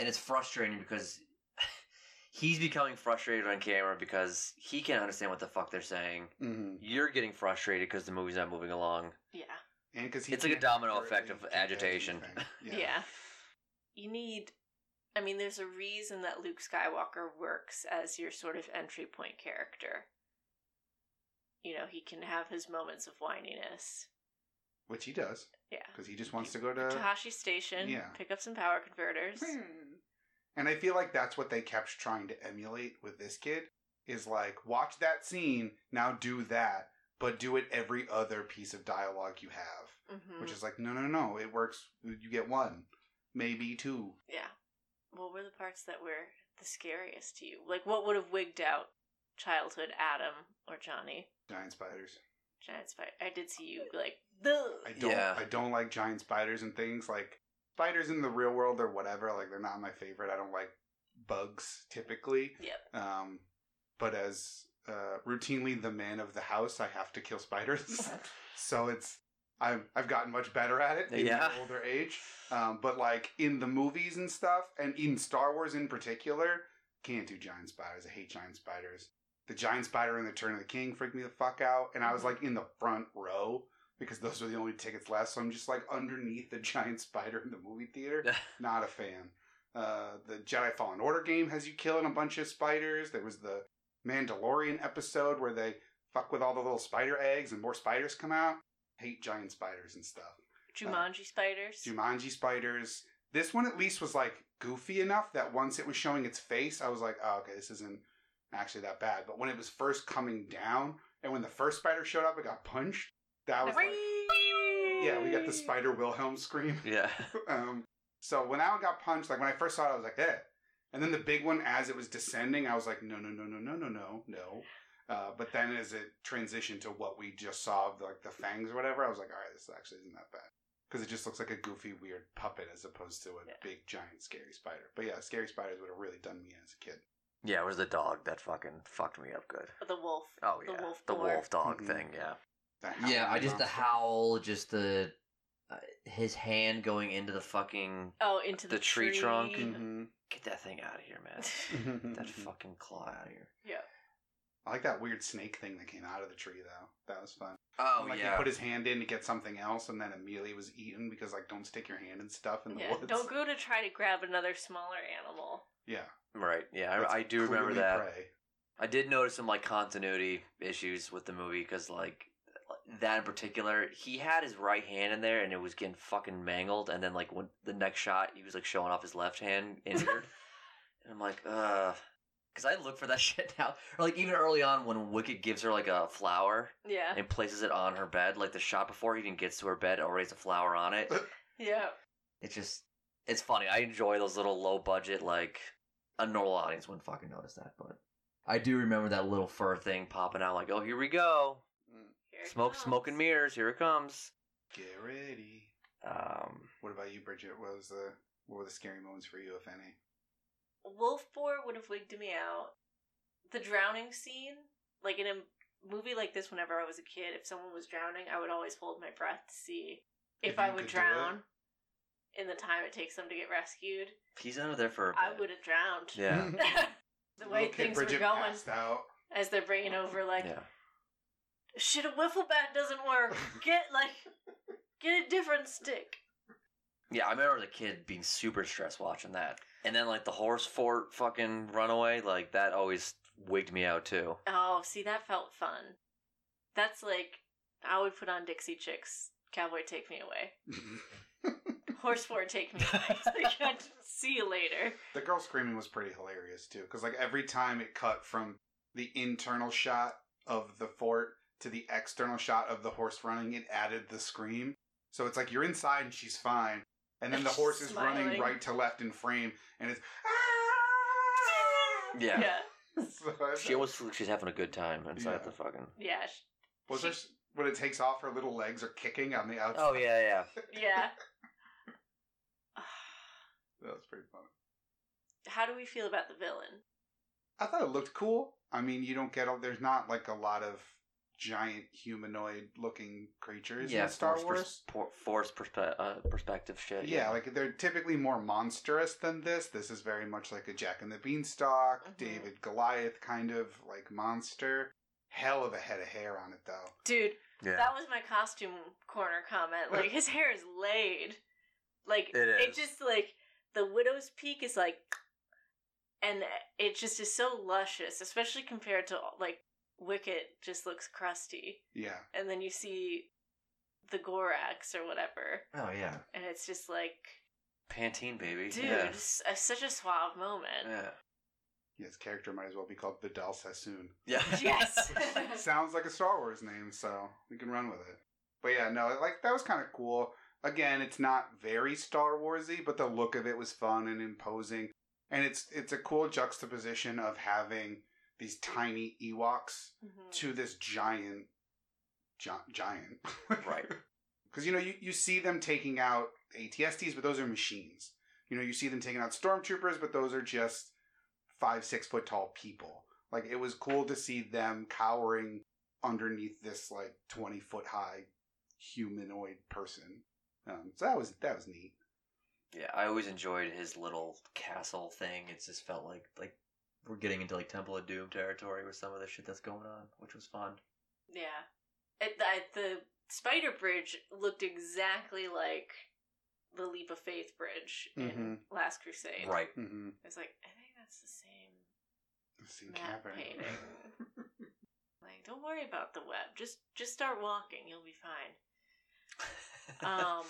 [SPEAKER 3] and it's frustrating because he's becoming frustrated on camera because he can't understand what the fuck they're saying.
[SPEAKER 2] Mm-hmm.
[SPEAKER 3] You're getting frustrated because the movie's not moving along.
[SPEAKER 1] Yeah.
[SPEAKER 2] And because
[SPEAKER 3] It's like a domino effect of agitation.
[SPEAKER 1] Yeah. You need. I mean, there's a reason that Luke Skywalker works as your sort of entry point character. You know, he can have his moments of whininess.
[SPEAKER 2] which he does
[SPEAKER 1] Yeah.
[SPEAKER 2] because he just wants to go to.
[SPEAKER 1] Tosche Station,
[SPEAKER 2] yeah.
[SPEAKER 1] pick up some power converters.
[SPEAKER 2] And I feel like that's what they kept trying to emulate with this kid is like watch that scene now do that but do it every other piece of dialogue you have
[SPEAKER 1] hmm
[SPEAKER 2] which is like no no no it works you get one maybe two
[SPEAKER 1] yeah. What were the parts that were the scariest to you? Like, what would have wigged out childhood Adam or Johnny?
[SPEAKER 2] giant spiders
[SPEAKER 1] Giant spider. I did see you like the.
[SPEAKER 2] I don't
[SPEAKER 3] Yeah.
[SPEAKER 2] I don't like giant spiders and things like spiders in the real world or whatever like they're not my favorite. I don't like bugs typically.
[SPEAKER 1] Yep.
[SPEAKER 2] um but as uh routinely the man of the house I have to kill spiders. So it's I've I've gotten much better at it in
[SPEAKER 3] Yeah.
[SPEAKER 2] older age. Um but like in the movies and stuff and in Star Wars in particular can't do giant spiders. I hate giant spiders. The giant spider in the Turn of the King freaked me the fuck out and I was
[SPEAKER 1] Mhm.
[SPEAKER 2] like in the front row because those were the only tickets left. So I'm just like underneath the giant spider in the movie theater. Not a fan. Uh, the Jedi Fallen Order game has you killing a bunch of spiders. There was the Mandalorian episode where they fuck with all the little spider eggs and more spiders come out. Hate giant spiders and stuff.
[SPEAKER 1] Jumanji spiders.
[SPEAKER 2] Jumanji spiders. This one at least was like goofy enough that once it was showing its face, I was like, oh, okay, this isn't actually that bad. But when it was first coming down and when the first spider showed up, it got punched. That was like, yeah, we got the Spider Wilhelm scream.
[SPEAKER 3] yeah.
[SPEAKER 2] um, so when that one got punched, like when I first saw it, I was like, eh. And then the big one, as it was descending, I was like, no, no, no, no, no, no, no, no. Uh, but then as it transitioned to what we just saw, of like the fangs or whatever, I was like, all right, this actually isn't that bad. Because it just looks like a goofy, weird puppet as opposed to a
[SPEAKER 1] Yeah.
[SPEAKER 2] big, giant, scary spider. But yeah, scary spiders would have really done me as a kid.
[SPEAKER 3] Yeah, it was the dog that fucking fucked me up good.
[SPEAKER 1] The wolf.
[SPEAKER 3] Oh
[SPEAKER 1] The
[SPEAKER 3] yeah,
[SPEAKER 1] wolf
[SPEAKER 3] the wolf dog
[SPEAKER 2] Mhm.
[SPEAKER 3] thing. Yeah,
[SPEAKER 2] The
[SPEAKER 3] yeah. I just the howl, just the uh, his hand going into the fucking
[SPEAKER 1] Oh, into the,
[SPEAKER 3] The tree trunk.
[SPEAKER 2] Mhm.
[SPEAKER 3] get that thing out of here, man. Get that fucking claw out of here.
[SPEAKER 1] yeah.
[SPEAKER 2] I like that weird snake thing that came out of the tree though. That was fun.
[SPEAKER 3] Oh
[SPEAKER 2] like he put his hand in to get something else, and then immediately was eaten because like don't stick your hand in stuff in the
[SPEAKER 1] Yeah.
[SPEAKER 2] woods.
[SPEAKER 1] Don't go to try to grab another smaller animal.
[SPEAKER 2] Yeah,
[SPEAKER 3] right. Yeah, I, I do remember that.
[SPEAKER 2] prey.
[SPEAKER 3] I did notice some like continuity issues with the movie because like that in particular, he had his right hand in there and it was getting fucking mangled. And then like when the next shot, he was like showing off his left hand injured. and I'm like, uh, because I look for that shit now. Or like even early on when Wicket gives her like a flower
[SPEAKER 1] Yeah.
[SPEAKER 3] and places it on her bed, like the shot before he even gets to her bed, already has a flower on it.
[SPEAKER 1] Yeah.
[SPEAKER 3] It's just, it's funny. I enjoy those little low budget like a normal audience wouldn't fucking notice that, but I do remember that little fur thing popping out. Like, oh, here we go.
[SPEAKER 1] Here
[SPEAKER 3] Smoke,
[SPEAKER 1] comes.
[SPEAKER 3] smoke and mirrors. Here it comes.
[SPEAKER 2] Get ready.
[SPEAKER 3] Um,
[SPEAKER 2] What about you, Bridget? What was the what were the scary moments for you, if any?
[SPEAKER 1] Wolfbore would have wigged me out. The drowning scene, like in a movie like this, whenever I was a kid, if someone was drowning, I would always hold my breath to see if,
[SPEAKER 2] If
[SPEAKER 1] I
[SPEAKER 2] you
[SPEAKER 1] would
[SPEAKER 2] could do it?
[SPEAKER 1] drown in the time it takes them to get rescued.
[SPEAKER 3] he's under there for. a
[SPEAKER 1] I
[SPEAKER 3] bit.
[SPEAKER 1] would have drowned.
[SPEAKER 3] Yeah.
[SPEAKER 1] the way
[SPEAKER 2] Little kid
[SPEAKER 1] things
[SPEAKER 2] Bridget
[SPEAKER 1] were going
[SPEAKER 2] passed out.
[SPEAKER 1] as they're bringing over, like,
[SPEAKER 3] yeah.
[SPEAKER 1] Shit, a wiffle bat doesn't work. Get, like, get a different stick.
[SPEAKER 3] Yeah, I remember the kid being super stressed watching that. And then, like, the horse fort fucking runaway, like, that always wigged me out, too.
[SPEAKER 1] Oh, see, that felt fun. That's like, I would put on Dixie Chicks. Cowboy, take me away. Horse Fort take me away. It's like, See you later.
[SPEAKER 2] The girl screaming was pretty hilarious too, because like every time it cut from the internal shot of the fort to the external shot of the horse running, it added the scream. So it's like you're inside and she's fine, and then the horse is running right to left in frame, and it's.
[SPEAKER 3] Yeah.
[SPEAKER 1] Yeah.
[SPEAKER 2] So I-
[SPEAKER 3] She almost she's having a good time inside
[SPEAKER 2] Yeah.
[SPEAKER 3] the fucking.
[SPEAKER 1] Yeah. sh-
[SPEAKER 2] was there s- when it takes off, her little legs are kicking on the outside.
[SPEAKER 3] Oh, yeah, yeah.
[SPEAKER 1] Yeah.
[SPEAKER 2] that was pretty fun.
[SPEAKER 1] How do we feel about the villain?
[SPEAKER 2] I thought it looked cool. I mean, you don't get a, there's not like a lot of giant humanoid looking creatures
[SPEAKER 3] yeah,
[SPEAKER 2] in Star
[SPEAKER 3] force
[SPEAKER 2] Wars.
[SPEAKER 3] pers- por- force perspe- uh, perspective shit.
[SPEAKER 2] yeah, like they're typically more monstrous than this. This is very much like a Jack and the Beanstalk,
[SPEAKER 1] Mhm.
[SPEAKER 2] David Goliath kind of like monster. Hell of a head of hair on it though.
[SPEAKER 1] Dude,
[SPEAKER 3] yeah.
[SPEAKER 1] that was my costume corner comment. Like, his hair is laid. Like,
[SPEAKER 3] It
[SPEAKER 1] it
[SPEAKER 3] is.
[SPEAKER 1] just, like, the widow's peak is like, and it just is so luscious, especially compared to, like, Wicket just looks crusty.
[SPEAKER 2] Yeah.
[SPEAKER 1] And then you see the Gorax or whatever,
[SPEAKER 3] oh yeah,
[SPEAKER 1] and it's just like,
[SPEAKER 3] Pantene baby.
[SPEAKER 1] dude,
[SPEAKER 3] yeah.
[SPEAKER 1] it's a, such a suave moment.
[SPEAKER 3] yeah.
[SPEAKER 2] Yeah, his character might as well be called Vidal Sassoon.
[SPEAKER 3] Yeah.
[SPEAKER 1] Yes.
[SPEAKER 2] Sounds like a Star Wars name, so we can run with it. But yeah, no, like that was kind of cool. Again, it's not very Star Warsy, but the look of it was fun and imposing, and it's it's a cool juxtaposition of having these tiny Ewoks
[SPEAKER 1] Mhm.
[SPEAKER 2] to this giant, gi- giant,
[SPEAKER 3] Right.
[SPEAKER 2] Because you know you, you see them taking out ATSTs, but those are machines. You know you see them taking out stormtroopers, but those are just five six foot tall people. Like it was cool to see them cowering underneath this like twenty foot high humanoid person. Um, so that was that was neat.
[SPEAKER 3] Yeah, I always enjoyed his little castle thing. It just felt like like we're getting into like Temple of Doom territory with some of the shit that's going on, which was fun.
[SPEAKER 1] Yeah. It, the, the Spider Bridge looked exactly like the Leap of Faith Bridge in
[SPEAKER 2] Mhm.
[SPEAKER 1] Last Crusade.
[SPEAKER 3] Right.
[SPEAKER 2] Mm-hmm.
[SPEAKER 1] It's like, I think that's the same
[SPEAKER 2] Seen
[SPEAKER 1] matte
[SPEAKER 2] cavern.
[SPEAKER 1] painting. like, don't worry about the web. Just just start walking. You'll be fine. Um,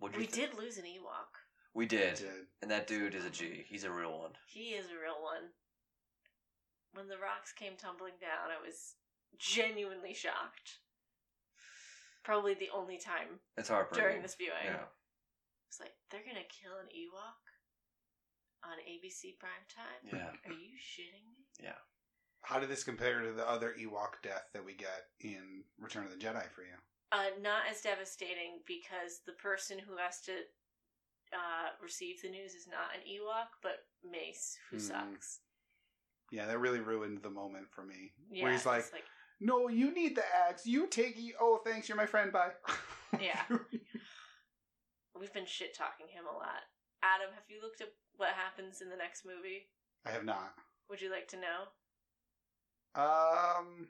[SPEAKER 1] we
[SPEAKER 3] think?
[SPEAKER 1] did lose an Ewok.
[SPEAKER 3] We did.
[SPEAKER 2] Did.
[SPEAKER 3] And that dude is a G. He's a real one.
[SPEAKER 1] He is a real one. When the rocks came tumbling down, I was genuinely shocked. Probably the only time
[SPEAKER 3] It's heartbreaking.
[SPEAKER 1] during this viewing.
[SPEAKER 3] Yeah.
[SPEAKER 1] It's like they're gonna kill an Ewok on ABC primetime.
[SPEAKER 3] Yeah.
[SPEAKER 1] Are you shitting me?
[SPEAKER 3] Yeah.
[SPEAKER 2] How did this compare to the other Ewok death that we get in Return of the Jedi for you?
[SPEAKER 1] Uh, not as devastating because the person who has to uh, receive the news is not an Ewok, but Mace, who
[SPEAKER 2] Hmm.
[SPEAKER 1] sucks.
[SPEAKER 2] Yeah, that really ruined the moment for me.
[SPEAKER 1] Yeah,
[SPEAKER 2] Where he's like,
[SPEAKER 1] it's like
[SPEAKER 2] No, you need the axe. You take e. Oh, thanks. You're my friend. Bye.
[SPEAKER 1] Yeah. we've been shit talking him a lot. Adam, have you looked at what happens in the next movie?
[SPEAKER 2] I have not.
[SPEAKER 1] Would you like to know?
[SPEAKER 2] Um,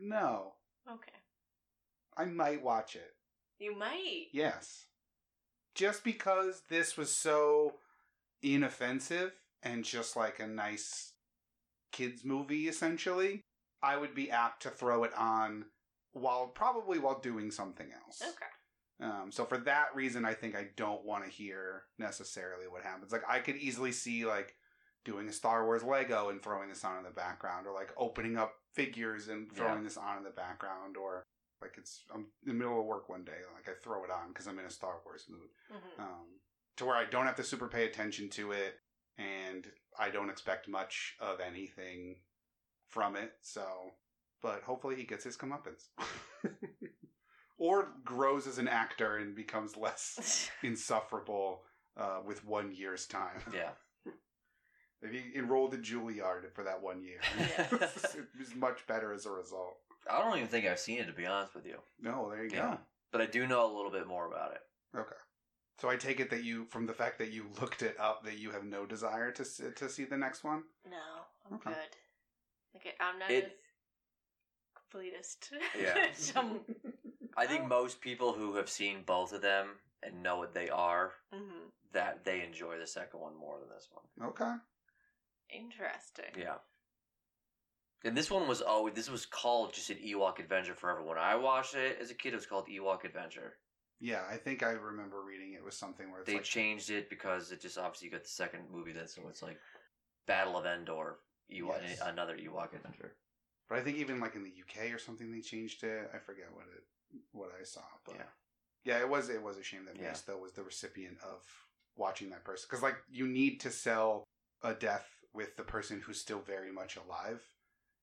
[SPEAKER 2] no.
[SPEAKER 1] Okay,
[SPEAKER 2] I might watch it.
[SPEAKER 1] you might.
[SPEAKER 2] Yes. Just because this was so inoffensive and just like a nice kids movie, essentially, I would be apt to throw it on while probably while doing something else.
[SPEAKER 1] Okay.
[SPEAKER 2] Um, so for that reason, I think I don't want to hear necessarily what happens. Like I could easily see like doing a Star Wars Lego and throwing this on in the background, or like opening up figures and throwing
[SPEAKER 3] Yeah.
[SPEAKER 2] this on in the background, or like it's I'm in the middle of work one day, like I throw it on because I'm in a Star Wars mood,
[SPEAKER 1] hmm
[SPEAKER 2] um, to where I don't have to super pay attention to it, and I don't expect much of anything from it. So, but hopefully he gets his comeuppance. or grows as an actor and becomes less insufferable uh, with one year's time.
[SPEAKER 3] Yeah.
[SPEAKER 2] If he enrolled at Juilliard for that one year,
[SPEAKER 1] Yeah.
[SPEAKER 2] it was much better as a result.
[SPEAKER 3] I don't even think I've seen it to be honest with you.
[SPEAKER 2] No, there you
[SPEAKER 3] Yeah. But I do know a little bit more about it.
[SPEAKER 2] Okay. So I take it that you, from the fact that you looked it up, that you have no desire to see, to see the next one.
[SPEAKER 1] No, I'm
[SPEAKER 2] Okay.
[SPEAKER 1] good. Okay, I'm not
[SPEAKER 3] It-
[SPEAKER 1] a completist.
[SPEAKER 3] Yeah.
[SPEAKER 1] Some,
[SPEAKER 3] I think
[SPEAKER 1] Oh.
[SPEAKER 3] most people who have seen both of them and know what they are,
[SPEAKER 1] Mhm.
[SPEAKER 3] that they enjoy the second one more than this one.
[SPEAKER 2] Okay.
[SPEAKER 1] Interesting.
[SPEAKER 3] Yeah. And this one was always this was called just an Ewok Adventure Forever. When I watched it as a kid, it was called Ewok Adventure.
[SPEAKER 2] Yeah, I think I remember reading it was something where it's
[SPEAKER 3] They
[SPEAKER 2] like
[SPEAKER 3] changed it because it just obviously you got the second movie then, so it's like Battle of Endor, Ewok,
[SPEAKER 2] Yes.
[SPEAKER 3] another Ewok Adventure.
[SPEAKER 2] But I think even like in the UK or something, they changed it. I forget what it what I saw, but
[SPEAKER 3] Yeah.
[SPEAKER 2] yeah, it was it was a shame that
[SPEAKER 3] Yeah.
[SPEAKER 2] Mace though was the recipient of watching that person because like you need to sell a death with the person who's still very much alive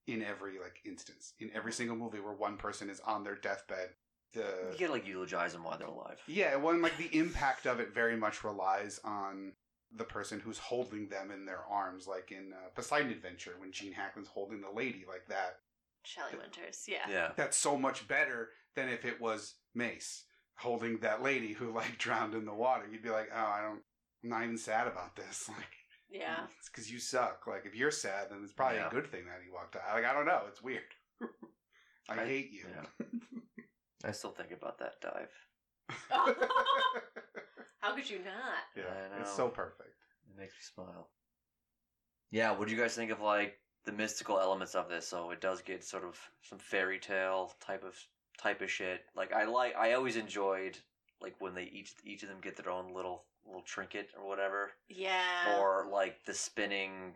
[SPEAKER 2] in every like instance in every single movie where one person is on their deathbed. The
[SPEAKER 3] You gotta like eulogize them while they're alive.
[SPEAKER 2] yeah, one like the impact of it very much relies on the person who's holding them in their arms, like in uh, Poseidon Adventure when Gene Hackman's holding the lady like that.
[SPEAKER 1] Shelley Winters, yeah.
[SPEAKER 3] Yeah.
[SPEAKER 2] That's so much better than if it was Mace holding that lady who like drowned in the water. You'd be like, oh, I don't, I'm not even sad about this. Like,
[SPEAKER 1] Yeah.
[SPEAKER 2] it's because you suck. Like, if you're sad, then it's probably
[SPEAKER 3] Yeah.
[SPEAKER 2] a good thing that he walked out. Like, I don't know. It's weird. I,
[SPEAKER 3] I-
[SPEAKER 2] hate you.
[SPEAKER 3] yeah. I still think about that dive.
[SPEAKER 1] How could you not?
[SPEAKER 2] yeah,
[SPEAKER 3] I
[SPEAKER 2] it's
[SPEAKER 3] know.
[SPEAKER 2] so perfect.
[SPEAKER 3] It makes me smile. Yeah, what do you guys think of like the mystical elements of this? So it does get sort of some fairy tale type of type of shit. Like I like I always enjoyed like when they each each of them get their own little little trinket or whatever.
[SPEAKER 1] Yeah.
[SPEAKER 3] Or like the spinning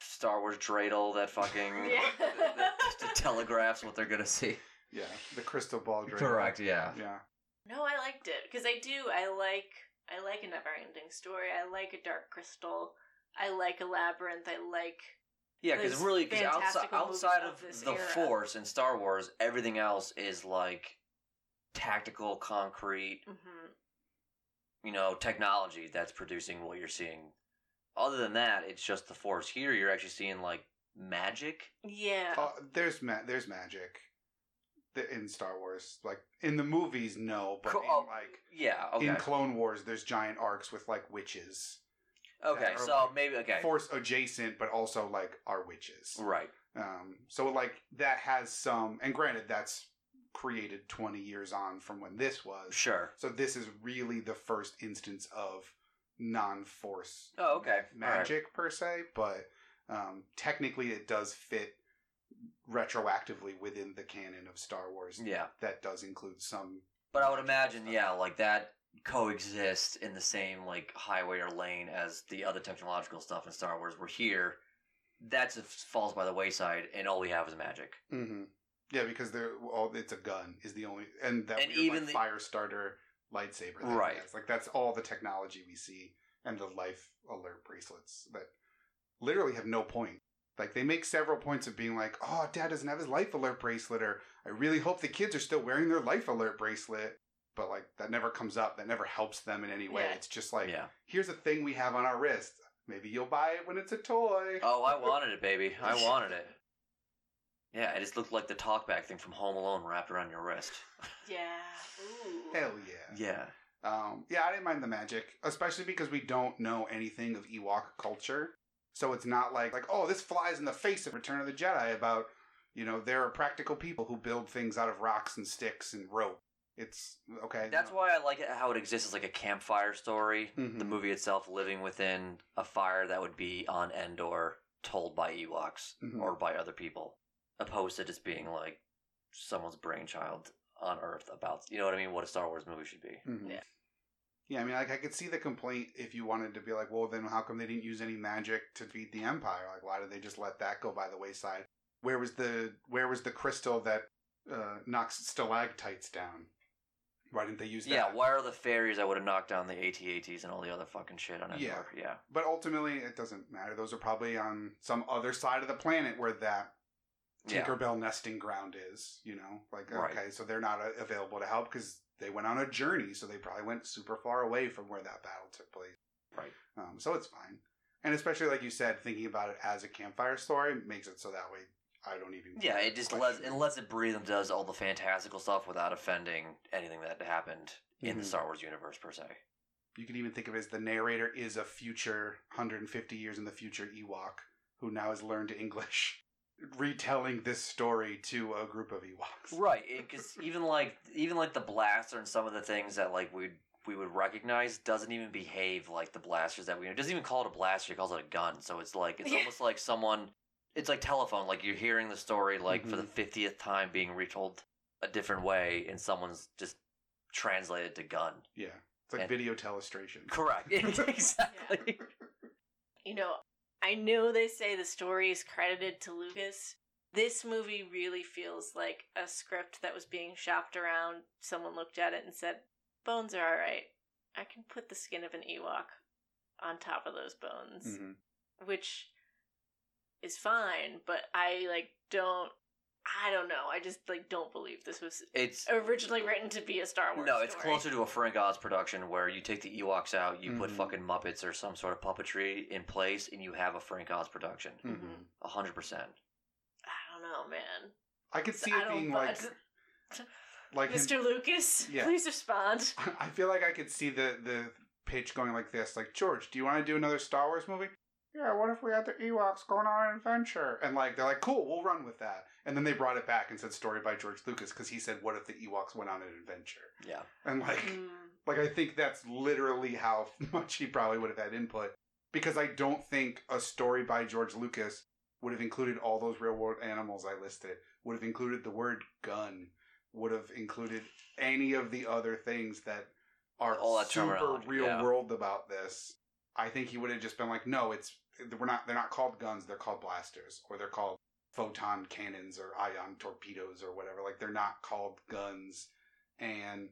[SPEAKER 3] Star Wars dreidel that fucking
[SPEAKER 1] Yeah.
[SPEAKER 3] that, that telegraphs what they're gonna see.
[SPEAKER 2] Yeah, the crystal ball. Dragon.
[SPEAKER 3] Correct, yeah.
[SPEAKER 2] Yeah.
[SPEAKER 1] No, I liked it because I do. I like. I like a never-ending story. I like a Dark Crystal. I like a labyrinth. I like.
[SPEAKER 3] Yeah, because really, because outside, outside
[SPEAKER 1] of
[SPEAKER 3] of the
[SPEAKER 1] era.
[SPEAKER 3] Force in Star Wars, everything else is like tactical, concrete,
[SPEAKER 1] hmm
[SPEAKER 3] you know, technology that's producing what you're seeing. Other than that, it's just the Force. Here, you're actually seeing like magic.
[SPEAKER 1] Yeah.
[SPEAKER 2] Uh, there's ma- there's magic in Star Wars. Like in the movies, no, but
[SPEAKER 3] Co-
[SPEAKER 2] in,
[SPEAKER 3] oh,
[SPEAKER 2] like
[SPEAKER 3] Yeah. Okay.
[SPEAKER 2] in Clone Wars, there's giant arcs with like witches.
[SPEAKER 3] okay. So
[SPEAKER 2] like,
[SPEAKER 3] maybe okay.
[SPEAKER 2] Force adjacent, but also like are witches.
[SPEAKER 3] Right.
[SPEAKER 2] Um, so like that has some, and granted, that's created 20 years on from when this was.
[SPEAKER 3] Sure.
[SPEAKER 2] So this is really the first instance of non-force
[SPEAKER 3] Oh, okay. All right.
[SPEAKER 2] magic per se, but um, technically it does fit retroactively within the canon of Star Wars.
[SPEAKER 3] Yeah.
[SPEAKER 2] That does include some.
[SPEAKER 3] But I would imagine,
[SPEAKER 2] stuff.
[SPEAKER 3] yeah, like that coexists in the same like highway or lane as the other technological stuff in Star Wars. We're here. That just falls by the wayside, and all we have is magic.
[SPEAKER 2] hmm Yeah, because they're all it's a gun is the only and that
[SPEAKER 3] And
[SPEAKER 2] weird,
[SPEAKER 3] even
[SPEAKER 2] like,
[SPEAKER 3] the-
[SPEAKER 2] fire starter lightsaber. that
[SPEAKER 3] Right.
[SPEAKER 2] has. Like that's all the technology we see and the life alert bracelets that literally have no point. Like they make several points of being like, "Oh, Dad doesn't have his life alert bracelet," or "I really hope the kids are still wearing their life alert bracelet." But like that never comes up. That never helps them in any way.
[SPEAKER 1] Yeah.
[SPEAKER 2] It's just like,
[SPEAKER 3] yeah.
[SPEAKER 2] here's a thing we have on our wrist. Maybe you'll buy it when it's a toy.
[SPEAKER 3] Oh, I wanted it, baby. I wanted it. Yeah, it just looked like the talkback thing from Home Alone wrapped around your wrist.
[SPEAKER 1] Yeah. Ooh.
[SPEAKER 2] Hell yeah.
[SPEAKER 3] Yeah.
[SPEAKER 2] Um, yeah, I didn't mind the magic, especially because we don't know anything of Ewok culture. So it's not like like oh, this flies in the face of Return of the Jedi about you know there are practical people who build things out of rocks and sticks and rope. It's okay.
[SPEAKER 3] That's why I like it how it exists as like a campfire story.
[SPEAKER 2] Mhm.
[SPEAKER 3] The movie itself living within a fire that would be on Endor, told by Ewoks
[SPEAKER 2] Mhm.
[SPEAKER 3] or by other people, opposed to just being like someone's brainchild on Earth about you know what I mean. What a Star Wars movie should be.
[SPEAKER 2] Mhm.
[SPEAKER 1] Yeah.
[SPEAKER 2] Yeah, I mean, like I could see the complaint if you wanted to be like, well, then how come they didn't use any magic to defeat the Empire? Like, why did they just let that go by the wayside? Where was the where was the crystal that uh, knocks stalactites down? Why didn't they use that?
[SPEAKER 3] Yeah, why are the fairies that would have knocked down the AT-ATs and all the other fucking shit on Endor?
[SPEAKER 2] Yeah.
[SPEAKER 3] Yeah.
[SPEAKER 2] But ultimately, it doesn't matter. Those are probably on some other side of the planet where that
[SPEAKER 3] Yeah.
[SPEAKER 2] Tinkerbell nesting ground is. You know, like
[SPEAKER 3] Right.
[SPEAKER 2] okay, so they're not uh, available to help because they went on a journey, so they probably went super far away from where that battle took place.
[SPEAKER 3] Right.
[SPEAKER 2] Um, so it's fine, and especially like you said, thinking about it as a campfire story makes it so that way I don't even.
[SPEAKER 3] Yeah, it just lets it lets it breathe and does all the fantastical stuff without offending anything that happened in the
[SPEAKER 2] Mhm.
[SPEAKER 3] Star Wars universe per se.
[SPEAKER 2] You can even think of it as the narrator is a future 150 years in the future Ewok who now has learned English, retelling this story to a group of Ewoks.
[SPEAKER 3] Right, because even like even like the blaster and some of the things that like we we would recognize doesn't even behave like the blasters that we know. It doesn't even call it a blaster; it calls it a gun. So it's like it's
[SPEAKER 1] Yeah.
[SPEAKER 3] almost like someone. It's like telephone. Like you're hearing the story like for the
[SPEAKER 2] Mhm.
[SPEAKER 3] fiftieth time being retold a different way, and someone's just translated to gun.
[SPEAKER 2] Yeah, it's like
[SPEAKER 3] And-
[SPEAKER 2] video telestration.
[SPEAKER 3] Correct. exactly.
[SPEAKER 1] You know, I know they say the story is credited to Lucas. This movie really feels like a script that was being shopped around. Someone looked at it and said, Bones are alright. I can put the skin of an Ewok on top of those bones.
[SPEAKER 2] Mhm.
[SPEAKER 1] Which is fine, but I like don't I don't know. I just like don't believe this was
[SPEAKER 3] It's
[SPEAKER 1] originally written to be a Star Wars
[SPEAKER 3] no, it's
[SPEAKER 1] story.
[SPEAKER 3] closer to a Frank Oz production where you take the Ewoks out, you put
[SPEAKER 2] Mhm.
[SPEAKER 3] fucking Muppets or some sort of puppetry in place, and you have a Frank Oz production.
[SPEAKER 2] Mhm.
[SPEAKER 3] A hundred percent.
[SPEAKER 1] I don't know, man.
[SPEAKER 2] I could see
[SPEAKER 1] I
[SPEAKER 2] it being
[SPEAKER 1] buy-
[SPEAKER 2] like like him-
[SPEAKER 1] Mr. Lucas,
[SPEAKER 2] Yeah.
[SPEAKER 1] please respond.
[SPEAKER 2] I feel like I could see the the pitch going like this: like George, do you want to do another Star Wars movie? Yeah. What if we had the Ewoks going on an adventure? And like they're like, cool, we'll run with that. And then they brought it back and said story by George Lucas because he said, what if the Ewoks went on an adventure?
[SPEAKER 3] Yeah.
[SPEAKER 2] And like,
[SPEAKER 1] Mm,
[SPEAKER 2] like I think that's literally how much he probably would have had input because I don't think a story by George Lucas would have included all those real world animals I listed. Would have included the word gun. Would have included any of the other things that are
[SPEAKER 3] All that
[SPEAKER 2] super
[SPEAKER 3] terminology,
[SPEAKER 2] real
[SPEAKER 3] yeah.
[SPEAKER 2] world about this. I think he would have just been like, no, it's we're not. They're not called guns. They're called blasters, or they're called photon cannons or ion torpedoes or whatever. Like they're not called guns, and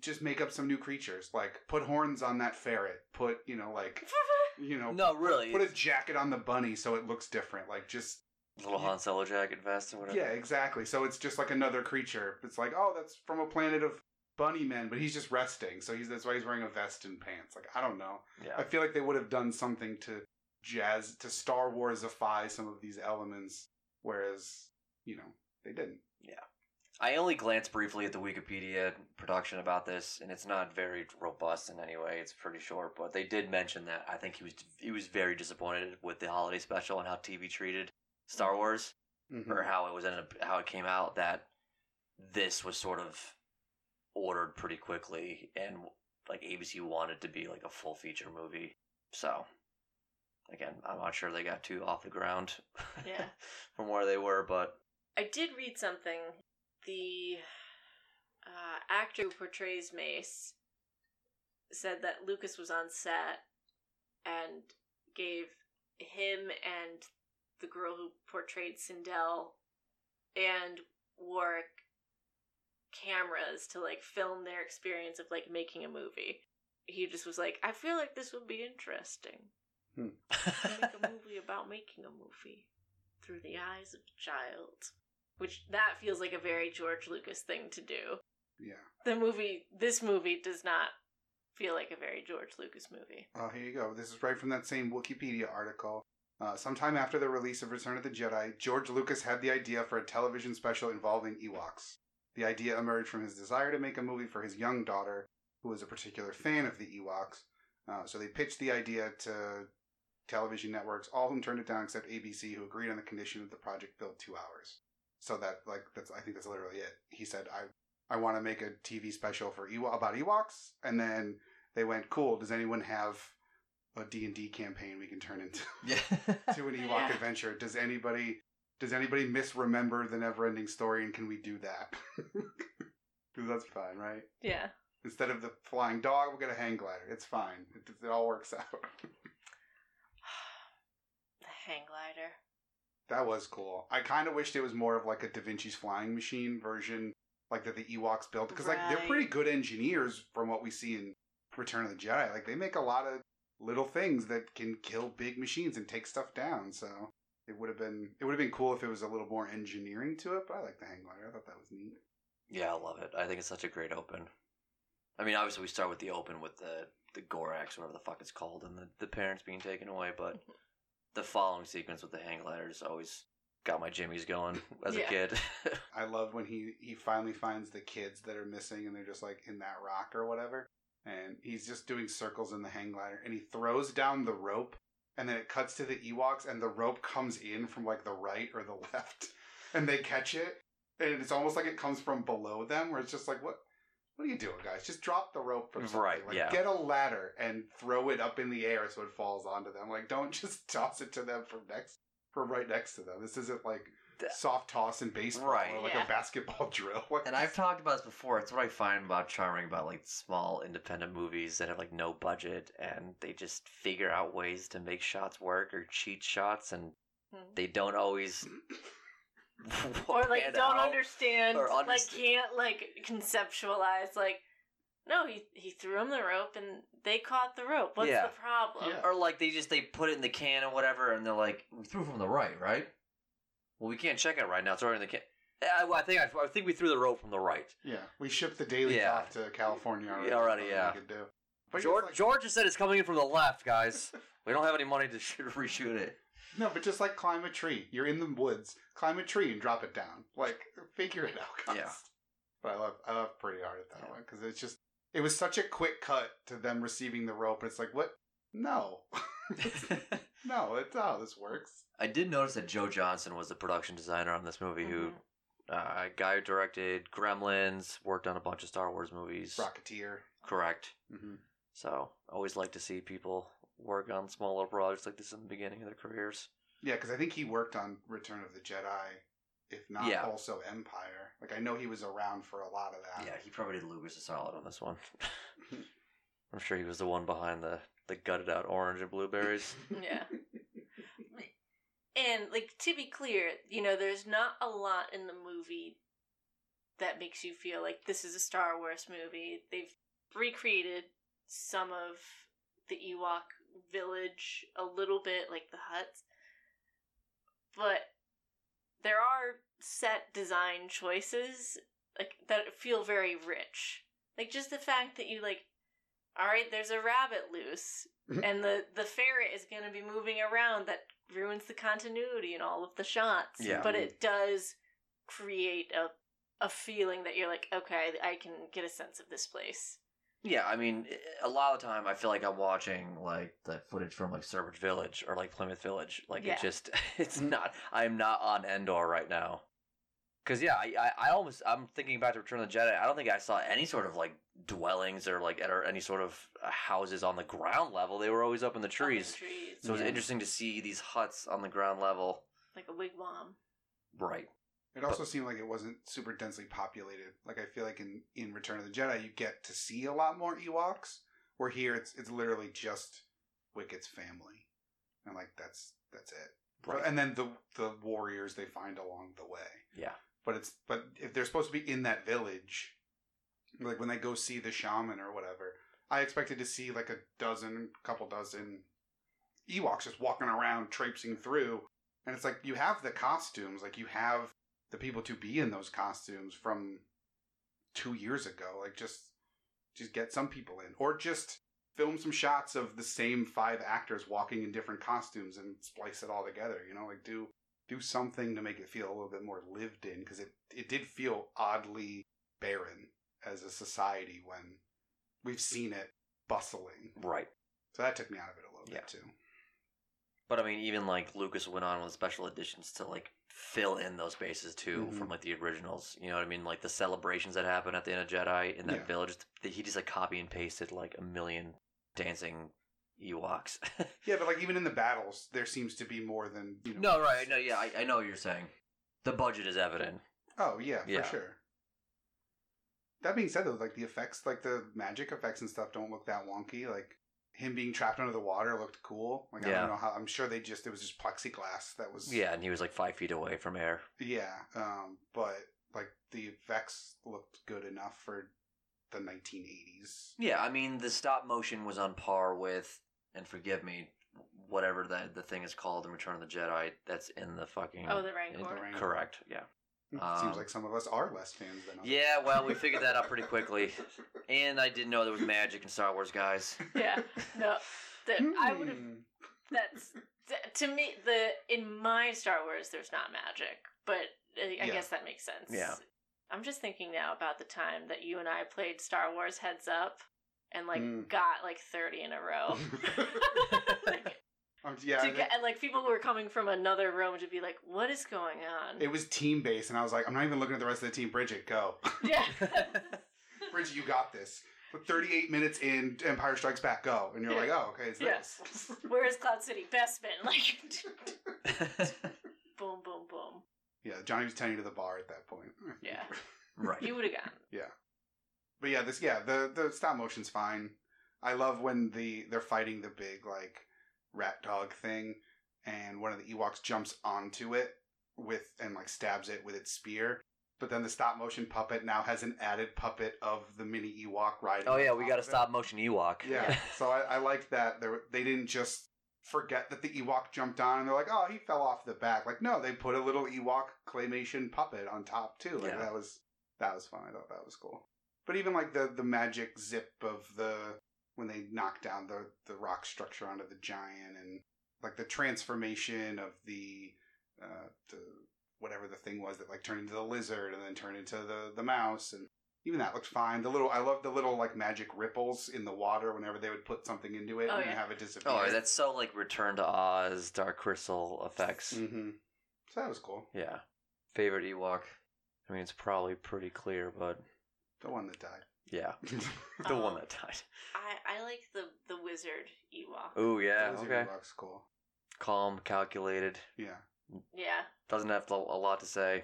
[SPEAKER 2] just make up some new creatures. Like put horns on that ferret. Put you know like you know
[SPEAKER 3] No, really.
[SPEAKER 2] put a jacket on the bunny so it looks different. Like just
[SPEAKER 3] little Han Solo jacket vest or whatever.
[SPEAKER 2] yeah, exactly. So it's just like another creature. It's like oh, that's from a planet of bunny men, but he's just resting. So he's that's why he's wearing a vest and pants. Like I don't know.
[SPEAKER 3] Yeah.
[SPEAKER 2] I feel like they would have done something to jazz to Star Warsify some of these elements, whereas you know they didn't.
[SPEAKER 3] Yeah, I only glanced briefly at the Wikipedia production about this, and it's not very robust in any way. It's pretty short, but they did mention that I think he was he was very disappointed with the holiday special and how TV treated Star Wars
[SPEAKER 2] Mhm.
[SPEAKER 3] or how it was ended up how it came out. That this was sort of ordered pretty quickly, and like ABC wanted to be like a full feature movie. So again, I'm not sure they got too off the ground.
[SPEAKER 1] Yeah.
[SPEAKER 3] from where they were, but
[SPEAKER 1] I did read something. The uh, actor who portrays Mace said that Lucas was on set and gave him and the girl who portrayed Cindel and Warwick cameras to like film their experience of like making a movie. He just was like, I feel like this would be interesting. Make a movie about making a movie through the eyes of a child. Which that feels like a very George Lucas thing to do.
[SPEAKER 2] Yeah.
[SPEAKER 1] The movie, this movie does not feel like a very George Lucas movie.
[SPEAKER 2] Oh, here you go. This is right from that same Wikipedia article. Uh, sometime after the release of Return of the Jedi, George Lucas had the idea for a television special involving Ewoks. The idea emerged from his desire to make a movie for his young daughter, who was a particular fan of the Ewoks. Uh, so they pitched the idea to television networks, all of them turned it down except ABC, who agreed on the condition that the project filled two hours. So that, like, that's I think that's literally it. He said, "I, I want to make a TV special for Ewo- about Ewoks," and then they went, "Cool. Does anyone have a D and D campaign we can turn into
[SPEAKER 3] yeah.
[SPEAKER 2] to an Ewok
[SPEAKER 1] Yeah.
[SPEAKER 2] adventure? Does anybody Does anybody misremember the never-ending story, and can we do that? Because that's fine, right?
[SPEAKER 1] Yeah.
[SPEAKER 2] Instead of the flying dog, we'll get a hang glider. It's fine. It, it all works out.
[SPEAKER 1] The hang glider.
[SPEAKER 2] that was cool. I kind of wished it was more of like a Da Vinci's flying machine version, like that the Ewoks built, because like they're pretty good engineers from what we see in Return of the Jedi. Like they make a lot of little things that can kill big machines and take stuff down. So it would have been it would have been cool if it was a little more engineering to it. But I like the hang glider. I thought that was neat.
[SPEAKER 3] Yeah, I love it. I think it's such a great open. I mean, obviously we start with the open with the the Gorax, whatever the fuck it's called, and the, the parents being taken away, but the following sequence with the hang gliders always got my jimmies going as
[SPEAKER 1] Yeah.
[SPEAKER 3] a kid.
[SPEAKER 2] I love when he he finally finds the kids that are missing and they're just like in that rock or whatever. And he's just doing circles in the hang glider and he throws down the rope and then it cuts to the Ewoks and the rope comes in from like the right or the left and they catch it and it's almost like it comes from below them where it's just like what what are you doing guys just drop the rope from something.
[SPEAKER 3] Right,
[SPEAKER 2] like
[SPEAKER 3] yeah.
[SPEAKER 2] get a ladder and throw it up in the air so it falls onto them like don't just toss it to them from next from right next to them this isn't like soft toss in baseball
[SPEAKER 3] Right,
[SPEAKER 2] or like
[SPEAKER 1] yeah.
[SPEAKER 2] a basketball drill. What-
[SPEAKER 3] and I've talked about this before. It's what I find about charming about like small independent movies that have like no budget and they just figure out ways to make shots work or cheat shots and
[SPEAKER 1] Hmm.
[SPEAKER 3] they don't always
[SPEAKER 1] Or like don't
[SPEAKER 3] out.
[SPEAKER 1] understand,
[SPEAKER 3] or
[SPEAKER 1] like can't like conceptualize like no, he he threw him the rope and they caught the rope. What's
[SPEAKER 3] Yeah.
[SPEAKER 1] the problem?
[SPEAKER 2] Yeah.
[SPEAKER 3] Or like they just they put it in the can or whatever, and they're like, "We threw from the right, right? Well, we can't check it right now. It's already in the can." I, I think I, I think we threw the rope from the right.
[SPEAKER 2] yeah, we shipped the daily
[SPEAKER 3] Yeah.
[SPEAKER 2] off to California already.
[SPEAKER 3] Yeah, already, yeah.
[SPEAKER 2] We could do. But
[SPEAKER 3] George
[SPEAKER 2] like-
[SPEAKER 3] George just said it's coming in from the left, guys. we don't have any money to shoot, reshoot it.
[SPEAKER 2] No, but just like climb a tree. You're in the woods. Climb a tree and drop it down. Like figure it out, guys.
[SPEAKER 3] Yeah.
[SPEAKER 2] But I love I love pretty hard at that
[SPEAKER 3] Yeah.
[SPEAKER 2] one because it's just it was such a quick cut to them receiving the rope. It's like what? No, no, it's how this works.
[SPEAKER 3] I did notice that Joe Johnston was the production designer on this movie, who
[SPEAKER 1] Mhm.
[SPEAKER 3] uh, guy who directed Gremlins, worked on a bunch of Star Wars movies.
[SPEAKER 2] Rocketeer.
[SPEAKER 3] Correct.
[SPEAKER 2] hmm
[SPEAKER 3] So always like to see people work on smaller projects like this in the beginning of their careers.
[SPEAKER 2] Yeah, because I think he worked on Return of the Jedi, if not
[SPEAKER 3] Yeah.
[SPEAKER 2] also Empire. Like I know he was around for a lot of that.
[SPEAKER 3] Yeah, he probably did Lucas a solid on this one. I'm sure he was the one behind the, the gutted out orange and blueberries.
[SPEAKER 1] Yeah. And like to be clear, you know, there's not a lot in the movie that makes you feel like this is a Star Wars movie. They've recreated some of the Ewok village a little bit, like the huts. But there are set design choices like that feel very rich. Like just the fact that you like all right, there's a rabbit loose and the the ferret is going to be moving around that ruins the continuity in all of the shots
[SPEAKER 3] Yeah.
[SPEAKER 1] but it does create a a feeling that you're like okay i can get a sense of this place
[SPEAKER 3] yeah, I mean, a lot of the time I feel like I'm watching like the footage from like Sturbridge Village or like Plymouth Village. Like
[SPEAKER 1] Yeah.
[SPEAKER 3] it just, it's not. I'm not on Endor right now. Cause yeah, I, I, I almost I'm thinking back to Return of the Jedi. I don't think I saw any sort of like dwellings or like or any sort of uh, houses on the ground level. They were always up in the
[SPEAKER 1] Up in the
[SPEAKER 3] trees.
[SPEAKER 1] trees
[SPEAKER 3] So it was
[SPEAKER 2] Yeah.
[SPEAKER 3] interesting to see these huts on the ground level.
[SPEAKER 1] like a wigwam
[SPEAKER 3] Right.
[SPEAKER 2] It also seemed like it wasn't super densely populated. Like I feel like in, in Return of the Jedi, you get to see a lot more Ewoks. Where here, it's it's literally just Wicket's family, and like that's that's it.
[SPEAKER 3] Right.
[SPEAKER 2] And then the the warriors they find along the way.
[SPEAKER 3] Yeah.
[SPEAKER 2] But it's but if they're supposed to be in that village, like when they go see the shaman or whatever, I expected to see like a dozen, couple dozen Ewoks just walking around, traipsing through. And it's like you have the costumes, like you have the people to be in those costumes from two years ago. Like just just get some people in, or just film some shots of the same five actors walking in different costumes and splice it all together. You know, like do do something to make it feel a little bit more lived in because it it did feel oddly barren as a society when we've seen it bustling.
[SPEAKER 3] Right.
[SPEAKER 2] So that took me out of it a little
[SPEAKER 3] Yeah.
[SPEAKER 2] bit too.
[SPEAKER 3] But I mean, even like Lucas went on with special editions to like fill in those spaces too
[SPEAKER 2] Mhm.
[SPEAKER 3] from like the originals. You know what I mean? Like the celebrations that happen at the end of Jedi in that
[SPEAKER 2] Yeah.
[SPEAKER 3] village. He just like copy and pasted like a million dancing Ewoks.
[SPEAKER 2] Yeah, but like even in the battles, there seems to be more than you know.
[SPEAKER 3] no, right? No, yeah, I, I know what you're saying. The budget is evident.
[SPEAKER 2] Oh yeah, for sure. That being said, though, like the effects, like the magic effects and stuff, don't look that wonky. Like him being trapped under the water looked cool. Like I
[SPEAKER 3] Yeah.
[SPEAKER 2] don't know how. I'm sure they just it was just plexiglass that was.
[SPEAKER 3] Yeah, and he was like five feet away from air.
[SPEAKER 2] Yeah. Um. But like the effects looked good enough for the 1980s.
[SPEAKER 3] Yeah, I mean the stop motion was on par with, and forgive me, whatever that the thing is called in Return of the Jedi. That's in the fucking.
[SPEAKER 1] Oh, the
[SPEAKER 2] The
[SPEAKER 1] Rancor.
[SPEAKER 2] Rancor.
[SPEAKER 3] correct. Yeah.
[SPEAKER 2] Seems
[SPEAKER 3] Um,
[SPEAKER 2] like some of us are less fans than others.
[SPEAKER 3] Yeah. Well, we figured that out pretty quickly, and I didn't know there was magic in Star Wars, guys.
[SPEAKER 1] Yeah. No. The, I would have.
[SPEAKER 2] Hmm.
[SPEAKER 1] That's to me the in my Star Wars. There's not magic, but I, I
[SPEAKER 2] Yeah.
[SPEAKER 1] guess that makes sense.
[SPEAKER 3] Yeah.
[SPEAKER 1] I'm just thinking now about the time that you and I played Star Wars Heads Up, and like
[SPEAKER 2] Mm.
[SPEAKER 1] got like 30 in a row. like,
[SPEAKER 2] Um, yeah.
[SPEAKER 1] To get, and like people who were coming from another room to be like, "What is going on?"
[SPEAKER 2] It was team based, and I was like, I'm not even looking at the rest of the team. Bridget, go.
[SPEAKER 1] yeah.
[SPEAKER 2] Bridget, you got this. But 38 minutes in, Empire Strikes Back, go. And you're
[SPEAKER 1] Yeah.
[SPEAKER 2] like, oh, okay, it's
[SPEAKER 1] Yeah.
[SPEAKER 2] this.
[SPEAKER 1] Where is Cloud City? Bespin. Like, boom, boom, boom.
[SPEAKER 2] yeah, Johnny was tending to the bar at that point.
[SPEAKER 1] Yeah.
[SPEAKER 3] right.
[SPEAKER 1] You would have gotten. Yeah.
[SPEAKER 2] But yeah, this yeah, the the stop motion's fine. I love when the they're fighting the big like rat dog thing, and one of the Ewoks jumps onto it with and like stabs it with its spear. But then the stop motion puppet now has an added puppet of the mini Ewok riding.
[SPEAKER 3] Oh yeah, we got a stop motion Ewok.
[SPEAKER 2] Yeah, so I, I like that they were- they didn't just forget that the Ewok jumped on and they're like, oh, he fell off the back. Like, no, they put a little Ewok claymation puppet on top too. Like
[SPEAKER 3] Yeah.
[SPEAKER 2] that was that was fun. I thought that was cool. But even like the the magic zip of the when they knock down the the rock structure onto the giant and like the transformation of the uh the whatever the thing was that like turned into the lizard and then turned into the the mouse and even that looked fine. The little I love the little like magic ripples in the water whenever they would put something into it
[SPEAKER 1] Oh,
[SPEAKER 2] and
[SPEAKER 1] yeah.
[SPEAKER 2] have it disappear.
[SPEAKER 3] Oh, that's so like Return to Oz, Dark Crystal effects.
[SPEAKER 2] hmm So that was cool.
[SPEAKER 3] Yeah. Favorite Ewok. I mean, it's probably pretty clear, but
[SPEAKER 2] The one that died.
[SPEAKER 3] Yeah, the one
[SPEAKER 1] Oh.
[SPEAKER 3] that died.
[SPEAKER 1] I, I like the, the wizard Ewok.
[SPEAKER 3] Oh yeah,
[SPEAKER 2] Those
[SPEAKER 3] okay.
[SPEAKER 2] Ewok's cool.
[SPEAKER 3] Calm, calculated.
[SPEAKER 2] Yeah.
[SPEAKER 1] Yeah.
[SPEAKER 3] Doesn't have to, a lot to say.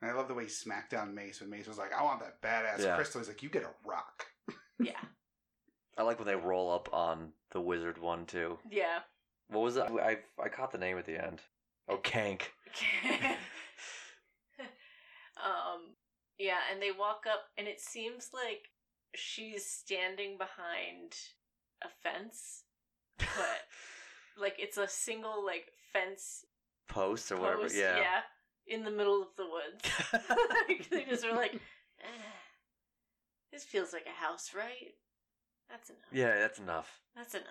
[SPEAKER 2] And I love the way he smacked down Mace when Mace was like, I want that badass
[SPEAKER 3] Yeah.
[SPEAKER 2] crystal. He's like, you get a rock.
[SPEAKER 1] Yeah.
[SPEAKER 3] I like when they roll up on the wizard one too.
[SPEAKER 1] Yeah.
[SPEAKER 3] What was that? I I caught the name at the end. Oh, Kaink.
[SPEAKER 1] um yeah, and they walk up and it seems like she's standing behind a fence, but like it's a single like fence
[SPEAKER 3] Post or whatever.
[SPEAKER 1] post,
[SPEAKER 3] Yeah.
[SPEAKER 1] in the middle of the woods. like, they just were like, eh, this feels like a house, right? That's enough.
[SPEAKER 3] yeah, that's enough.
[SPEAKER 1] That's enough.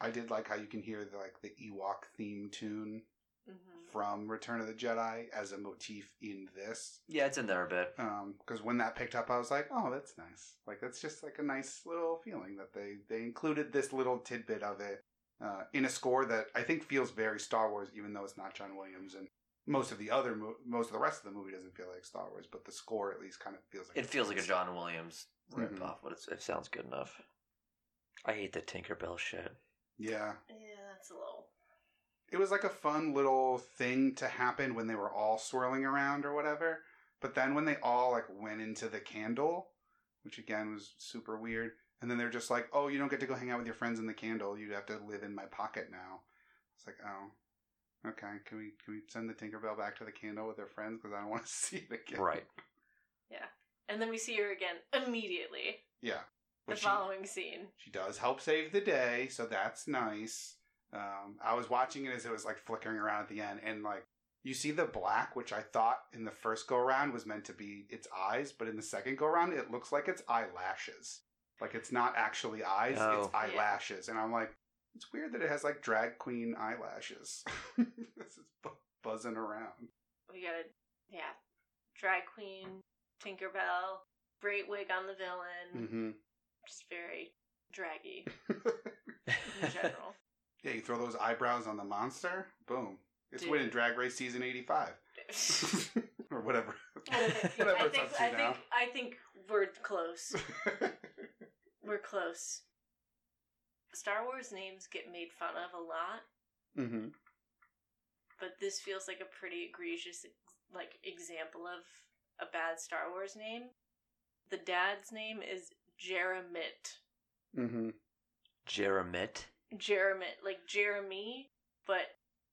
[SPEAKER 2] I did like how you can hear the, like the Ewok theme tune
[SPEAKER 1] hmm
[SPEAKER 2] from Return of the Jedi as a motif in this.
[SPEAKER 3] Yeah, it's in there a bit.
[SPEAKER 2] Because when that picked up, I was like, "Oh, that's nice. Like that's just like a nice little feeling that they they included this little tidbit of it uh, in a score that I think feels very Star Wars, even though it's not John Williams and most of the other mo- most of the rest of the movie doesn't feel like Star Wars, but the score at least kind of feels like
[SPEAKER 3] It feels like a John Williams rip
[SPEAKER 2] Mhm.
[SPEAKER 3] off, but it's, it sounds good enough. I hate the Tinkerbell shit.
[SPEAKER 2] Yeah,
[SPEAKER 1] Yeah, that's a little.
[SPEAKER 2] It was like a fun little thing to happen when they were all swirling around or whatever. But then when they all like went into the candle, which again was super weird, and then they're just like, "Oh, you don't get to go hang out with your friends in the candle. You have to live in my pocket now." It's like, "Oh, okay. Can we can we send the Tinkerbell back to the candle with her friends because I don't want to see it again?"
[SPEAKER 3] Right.
[SPEAKER 1] Yeah, and then we see her again immediately.
[SPEAKER 2] Yeah.
[SPEAKER 1] The
[SPEAKER 2] But she,
[SPEAKER 1] following scene.
[SPEAKER 2] she does help save the day, so that's nice. Um, I was watching it as it was like flickering around at the end, and like you see the black, which I thought in the first go around was meant to be its eyes, but in the second go around, it looks like it's eyelashes. Like it's not actually eyes,
[SPEAKER 3] Oh.
[SPEAKER 2] it's eyelashes, and I'm like, it's weird that it has like drag queen eyelashes. this is bu- buzzing around.
[SPEAKER 1] We got a yeah, drag queen, Tinkerbell, great wig on the villain,
[SPEAKER 2] Mm-hmm.
[SPEAKER 1] just very draggy in general.
[SPEAKER 2] Yeah, you throw those eyebrows on the monster, boom, it's
[SPEAKER 1] Dude.
[SPEAKER 2] winning Drag Race season eighty five. or whatever.
[SPEAKER 1] I
[SPEAKER 2] whatever it's
[SPEAKER 1] think
[SPEAKER 2] up to
[SPEAKER 1] I
[SPEAKER 2] now.
[SPEAKER 1] think I think we're close. We're close. Star Wars names get made fun of a lot,
[SPEAKER 2] Mm-hmm.
[SPEAKER 1] but this feels like a pretty egregious like example of a bad Star Wars name. The dad's name is Jeremitt.
[SPEAKER 2] Mm-hmm.
[SPEAKER 3] Jeremitt.
[SPEAKER 1] Jeremitt, like Jeremy, but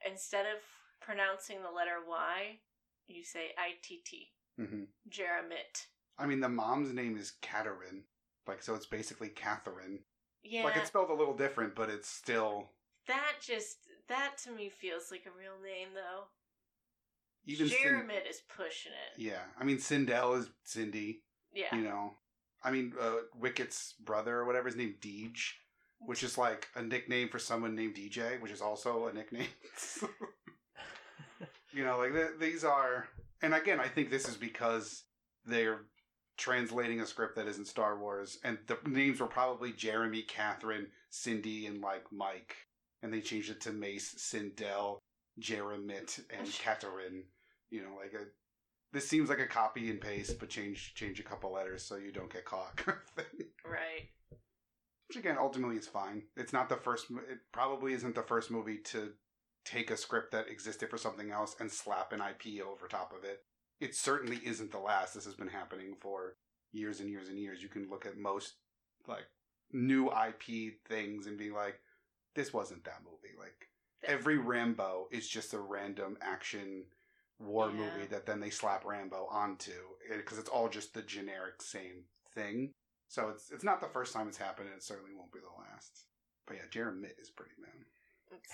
[SPEAKER 1] instead of pronouncing the letter Y, you say ITT.
[SPEAKER 2] Mm-hmm.
[SPEAKER 1] Jeremitt.
[SPEAKER 2] I mean, the mom's name is Catherine, like so. It's basically Catherine.
[SPEAKER 1] Yeah.
[SPEAKER 2] Like it's spelled a little different, but it's still
[SPEAKER 1] that just that to me feels like a real name though.
[SPEAKER 2] even.
[SPEAKER 1] Jeremitt is pushing it.
[SPEAKER 2] yeah, I mean, Cindel is Cindy.
[SPEAKER 1] Yeah.
[SPEAKER 2] You know, I mean, uh, Wicket's brother or whatever his name, Deej, which is like a nickname for someone named DJ, which is also a nickname. you know, like th- these are, and again, I think this is because they're translating a script that isn't Star Wars, and the names were probably Jeremy, Catherine, Cindy, and like Mike, and they changed it to Mace, Cindel, Jeremitt, and Catherine. You know, like a this seems like a copy and paste, but change change a couple letters so you don't get caught. kind of thing.
[SPEAKER 1] Right.
[SPEAKER 2] Which again, ultimately, is fine. It's not the first. It probably isn't the first movie to take a script that existed for something else and slap an IP over top of it. It certainly isn't the last. This has been happening for years and years and years. You can look at most like new IP things and be like, this wasn't that movie. Like every Rambo is just a random action war
[SPEAKER 1] Yeah.
[SPEAKER 2] movie that then they slap Rambo onto eh, because it's all just the generic same thing. So it's it's not the first time it's happened, and it certainly won't be the last. But yeah, Jeremitt is pretty man.
[SPEAKER 1] It's,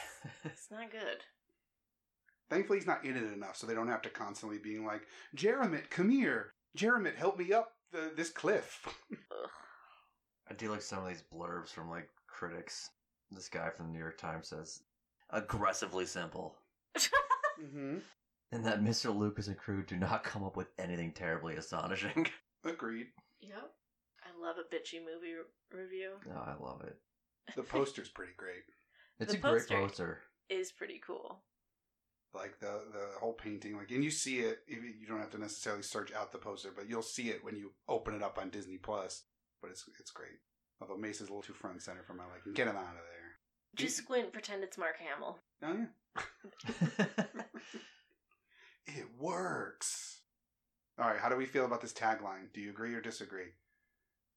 [SPEAKER 1] it's not good.
[SPEAKER 2] Thankfully, he's not in it enough, so they don't have to constantly being like, Jeremitt, come here. Jeremitt, help me up the, this cliff.
[SPEAKER 3] I do like some of these blurbs from like critics. This guy from the New York Times says, aggressively simple.
[SPEAKER 2] mm-hmm.
[SPEAKER 3] And that Mr. Lucas and crew do not come up with anything terribly astonishing.
[SPEAKER 2] Agreed.
[SPEAKER 1] Yep. I love a bitchy movie re- review.
[SPEAKER 3] No, I love it.
[SPEAKER 2] The poster's pretty great.
[SPEAKER 3] It's
[SPEAKER 1] The
[SPEAKER 3] a great
[SPEAKER 1] poster-
[SPEAKER 3] poster.
[SPEAKER 1] Is pretty cool.
[SPEAKER 2] Like the the whole painting, like, and you see it. You you don't have to necessarily search out the poster, but you'll see it when you open it up on Disney Plus. But it's it's great. Although Mace is a little too front and center for my liking. Get him out of there.
[SPEAKER 1] Just squint, pretend it's Mark Hamill.
[SPEAKER 2] Oh yeah. It works. All right, how do we feel about this tagline? Do you agree or disagree?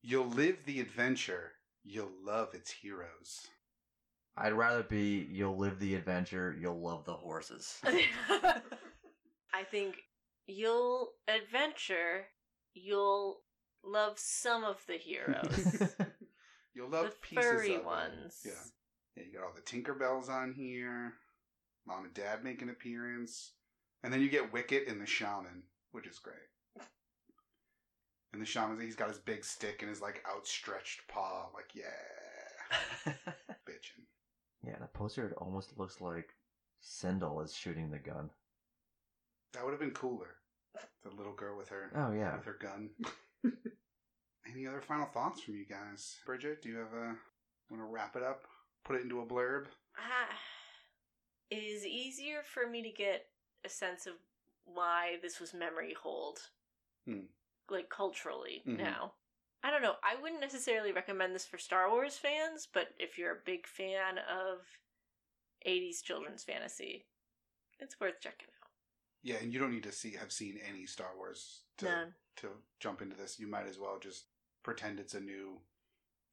[SPEAKER 2] You'll live the adventure, you'll love its heroes.
[SPEAKER 3] I'd rather be you'll live the adventure, you'll love the horses.
[SPEAKER 1] I think you'll adventure, you'll love some of the heroes.
[SPEAKER 2] You'll love
[SPEAKER 1] the
[SPEAKER 2] pieces
[SPEAKER 1] furry
[SPEAKER 2] of them.
[SPEAKER 1] ones.
[SPEAKER 2] Yeah. Yeah, you got all the Tinkerbells on here. Mom and Dad make an appearance. And then you get Wicket and the Shaman, which is great. And the Shaman, he's got his big stick and his like outstretched paw, like, yeah, bitchin'.
[SPEAKER 3] yeah, the poster it almost looks like Cindel is shooting the gun.
[SPEAKER 2] That would have been cooler. The little girl with her
[SPEAKER 3] Oh yeah.
[SPEAKER 2] with her gun. Any other final thoughts from you guys? Bridget, do you have a want to wrap it up? Put it into a blurb?
[SPEAKER 1] Ah, it is easier for me to get a sense of why this was memory hold,
[SPEAKER 2] Hmm.
[SPEAKER 1] Like culturally
[SPEAKER 2] Mhm.
[SPEAKER 1] now. I don't know. I wouldn't necessarily recommend this for Star Wars fans, but if you're a big fan of 80s children's fantasy, it's worth checking out.
[SPEAKER 2] Yeah, and you don't need to see have seen any Star Wars to
[SPEAKER 1] None.
[SPEAKER 2] to jump into this. You might as well just pretend it's a new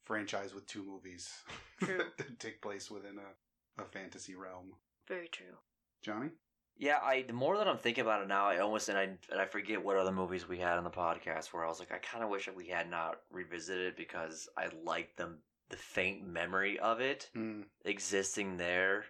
[SPEAKER 2] franchise with two movies that take place within a, a fantasy realm.
[SPEAKER 1] Very true.
[SPEAKER 2] Johnny?
[SPEAKER 3] Yeah, I the more that I'm thinking about it now, I almost and I and I forget what other movies we had on the podcast where I was like, I kind of wish that we had not revisited because I liked them the faint memory of it
[SPEAKER 2] Hmm.
[SPEAKER 3] existing there,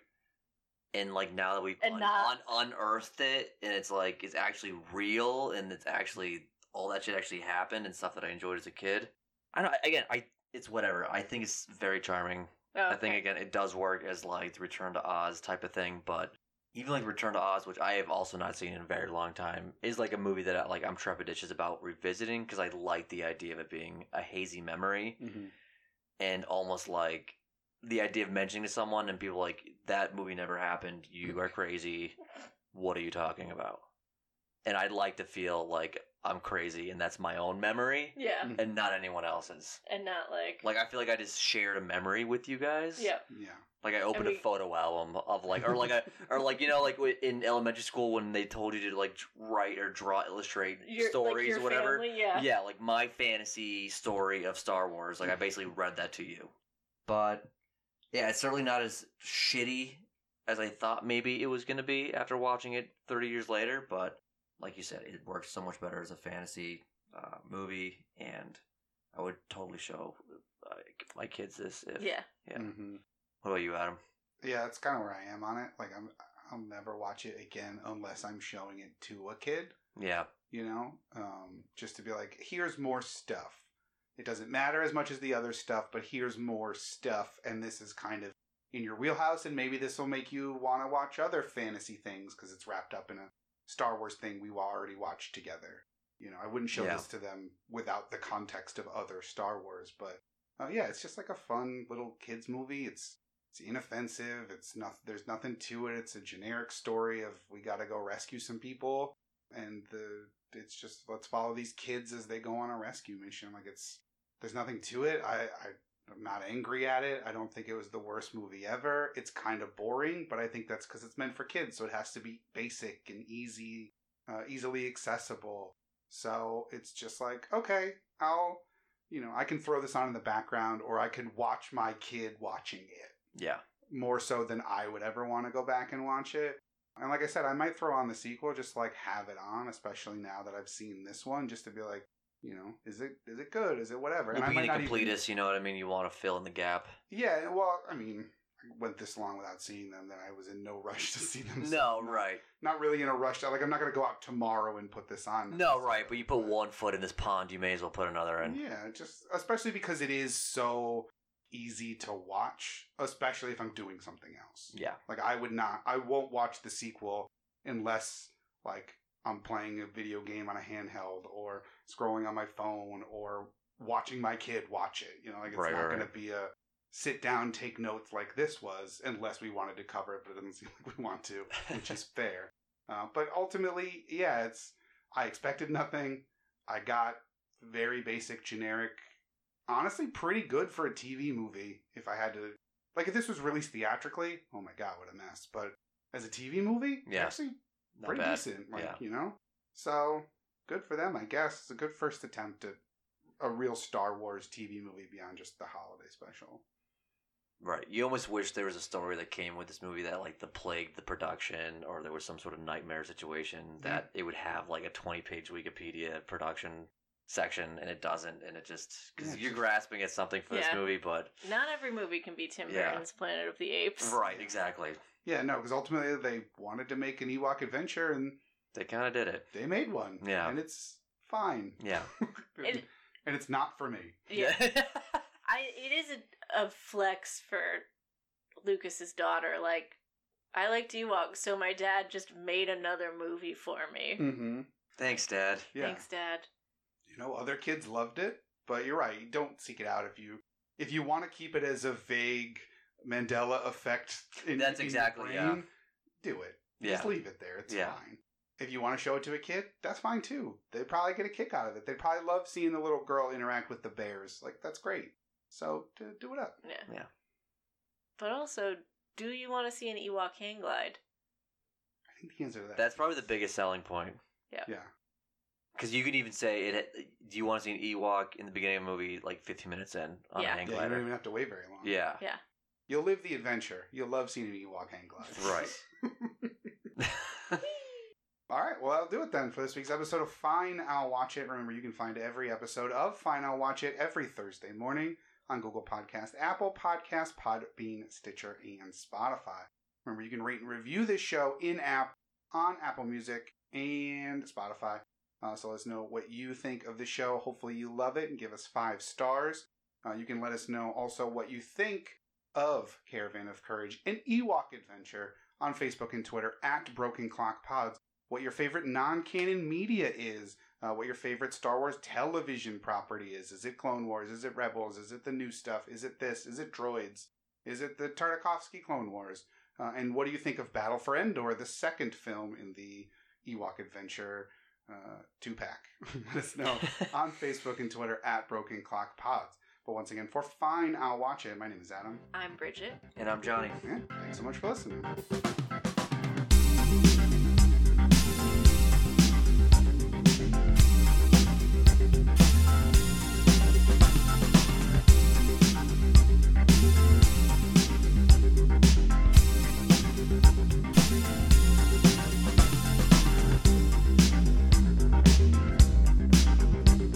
[SPEAKER 3] and like now that we've un-
[SPEAKER 1] not-
[SPEAKER 3] un- unearthed it and it's like it's actually real and it's actually all that shit actually happened and stuff that I enjoyed as a kid. I don't again, I it's whatever. I think it's very charming.
[SPEAKER 1] Oh,
[SPEAKER 3] I think again it does work as like the Return to Oz type of thing, but even like Return to Oz, which I have also not seen in a very long time, is like a movie that I, like I'm trepidatious about revisiting because I like the idea of it being a hazy memory
[SPEAKER 2] Mm-hmm.
[SPEAKER 3] and almost like the idea of mentioning to someone and people like that movie never happened. You are crazy. What are you talking about? And I'd like to feel like I'm crazy and that's my own memory
[SPEAKER 1] Yeah.
[SPEAKER 2] Mm.
[SPEAKER 3] and not anyone else's.
[SPEAKER 1] And not like.
[SPEAKER 3] Like I feel like I just shared a memory with you guys.
[SPEAKER 1] Yeah.
[SPEAKER 2] Yeah.
[SPEAKER 3] Like I opened
[SPEAKER 1] we-
[SPEAKER 3] a photo album of like, or like a, or like you know, like wi- in elementary school when they told you to like write or draw, illustrate
[SPEAKER 1] Your,
[SPEAKER 3] stories
[SPEAKER 1] like your
[SPEAKER 3] or whatever.
[SPEAKER 1] Family, yeah.
[SPEAKER 3] Yeah, like my fantasy story of Star Wars. Like I basically read that to you. But yeah, it's certainly not as shitty as I thought maybe it was going to be after watching it 30 years later. But like you said, it works so much better as a fantasy uh, movie, and I would totally show uh, my kids this. If,
[SPEAKER 1] Yeah.
[SPEAKER 3] Yeah.
[SPEAKER 2] hmm
[SPEAKER 3] What about you, Adam?
[SPEAKER 2] Yeah, that's kind of where I am on it. Like I'm, I'll never watch it again unless I'm showing it to a kid.
[SPEAKER 3] Yeah.
[SPEAKER 2] You know, um, just to be like, here's more stuff. It doesn't matter as much as the other stuff, but here's more stuff, and this is kind of in your wheelhouse, and maybe this will make you want to watch other fantasy things because it's wrapped up in a Star Wars thing we already watched together. You know, I wouldn't show
[SPEAKER 3] Yeah.
[SPEAKER 2] this to them without the context of other Star Wars, but uh, yeah, it's just like a fun little kids movie. It's it's inoffensive. It's not. There's nothing to it. It's a generic story of we got to go rescue some people, and the it's just let's follow these kids as they go on a rescue mission. Like it's there's nothing to it. I, I I'm not angry at it. I don't think it was the worst movie ever. It's kind of boring, but I think that's because it's meant for kids, so it has to be basic and easy, uh, easily accessible. So it's just like okay, I'll you know I can throw this on in the background, or I can watch my kid watching it
[SPEAKER 3] Yeah.
[SPEAKER 2] more so than I would ever want to go back and watch it. And like I said, I might throw on the sequel just like have it on, especially now that I've seen this one, just to be like, you know, is it is it good? Is it whatever? I
[SPEAKER 3] being a
[SPEAKER 2] not even-
[SPEAKER 3] completist, you know what I mean? You want to fill in the gap.
[SPEAKER 2] Yeah, well, I mean, I went this long without seeing them that I was in no rush to see them.
[SPEAKER 3] No, right.
[SPEAKER 2] Not really in a rush. To, like I'm not going to go out tomorrow and put this on.
[SPEAKER 3] No, right. But you put one foot in this pond, you may as well put another in.
[SPEAKER 2] Yeah, just especially because it is so easy to watch, especially if I'm doing something else.
[SPEAKER 3] Yeah.
[SPEAKER 2] Like I would not I won't watch the sequel unless like I'm playing a video game on a handheld or scrolling on my phone or watching my kid watch it. You know, like it's
[SPEAKER 3] Right,
[SPEAKER 2] not
[SPEAKER 3] right,
[SPEAKER 2] going to be a sit down take notes like this was unless we wanted to cover it, but it doesn't seem like we want to, which is fair. Uh, but ultimately, yeah, it's I expected nothing. I got very basic generic honestly pretty good for a TV movie if I had to like if this was released theatrically, oh my god, what a mess. But as a TV movie,
[SPEAKER 3] Yeah.
[SPEAKER 2] actually
[SPEAKER 3] Not
[SPEAKER 2] pretty
[SPEAKER 3] bad.
[SPEAKER 2] decent. Like,
[SPEAKER 3] Yeah.
[SPEAKER 2] you know? So good for them, I guess. It's a good first attempt at a real Star Wars TV movie beyond just the holiday special.
[SPEAKER 3] Right. You almost wish there was a story that came with this movie that like the plagued the production or there was some sort of nightmare situation mm-hmm. that it would have like a 20 page Wikipedia production section and it doesn't and it just because
[SPEAKER 2] Yeah,
[SPEAKER 3] you're grasping at something for this movie but
[SPEAKER 1] Not every movie can be Tim
[SPEAKER 3] Yeah.
[SPEAKER 1] Burton's Planet of the Apes.
[SPEAKER 3] right exactly
[SPEAKER 2] Yeah, no, because ultimately they wanted to make an Ewok adventure and
[SPEAKER 3] they kind of did it
[SPEAKER 2] they made one.
[SPEAKER 3] Yeah.
[SPEAKER 2] And it's fine.
[SPEAKER 3] yeah
[SPEAKER 1] It-
[SPEAKER 2] and it's not for me.
[SPEAKER 1] Yeah. I it is a, a flex for Lucas's daughter. Like, I liked Ewok, so my dad just made another movie for me.
[SPEAKER 2] Mm-hmm.
[SPEAKER 3] thanks dad
[SPEAKER 2] Yeah.
[SPEAKER 1] Thanks, Dad.
[SPEAKER 2] you know other kids loved it but you're right you don't seek it out if you if you want to keep it as a vague mandela effect in,
[SPEAKER 3] That's
[SPEAKER 2] in your
[SPEAKER 3] exactly,
[SPEAKER 2] brain,
[SPEAKER 3] yeah.
[SPEAKER 2] do it
[SPEAKER 3] yeah
[SPEAKER 2] just leave it there it's
[SPEAKER 3] Yeah.
[SPEAKER 2] fine if you want to show it to a kid that's fine too. They'd probably get a kick out of it. They'd probably love seeing the little girl interact with the bears. Like that's great. So do, do it up.
[SPEAKER 1] Yeah.
[SPEAKER 3] Yeah.
[SPEAKER 1] But also, do you want to see an Ewok hang glide?
[SPEAKER 2] i think the answer to that
[SPEAKER 3] that's probably the biggest selling point.
[SPEAKER 2] Yeah. Yeah.
[SPEAKER 3] because you could even say it do you want to see an Ewok in the beginning of a movie like 15 minutes in on
[SPEAKER 1] Yeah.
[SPEAKER 3] a hang
[SPEAKER 2] yeah you don't even have to wait very long.
[SPEAKER 3] Yeah.
[SPEAKER 1] Yeah.
[SPEAKER 2] you'll live the adventure. You'll love seeing an ewok hang glide.
[SPEAKER 3] Right
[SPEAKER 2] All right, well, I'll do it then for this week's episode of Fine, I'll Watch It. Remember, you can find every episode of Fine, I'll Watch It every Thursday morning on Google Podcast, Apple Podcast, Podbean, Stitcher, and Spotify. Remember, you can rate and review this show in app on Apple Music and Spotify. Uh, so let us know what you think of the show. Hopefully, you love it and give us five stars. Uh, you can let us know also what you think of Caravan of Courage, an Ewok adventure on Facebook and Twitter at Broken Clock Pods what your favorite non-canon media is, uh, what your favorite Star Wars television property is. Is it Clone Wars? Is it Rebels? Is it the new stuff? Is it this? Is it Droids? Is it the Tartakovsky Clone Wars? Uh, and what do you think of Battle for Endor, the second film in the Ewok Adventure uh, two pack. Let us know on Facebook and Twitter at Broken Clock Pods. But once again, for Fine, I'll watch it. My name is Adam.
[SPEAKER 1] I'm Bridget.
[SPEAKER 3] and I'm Johnny.
[SPEAKER 2] Yeah, thanks so much for listening.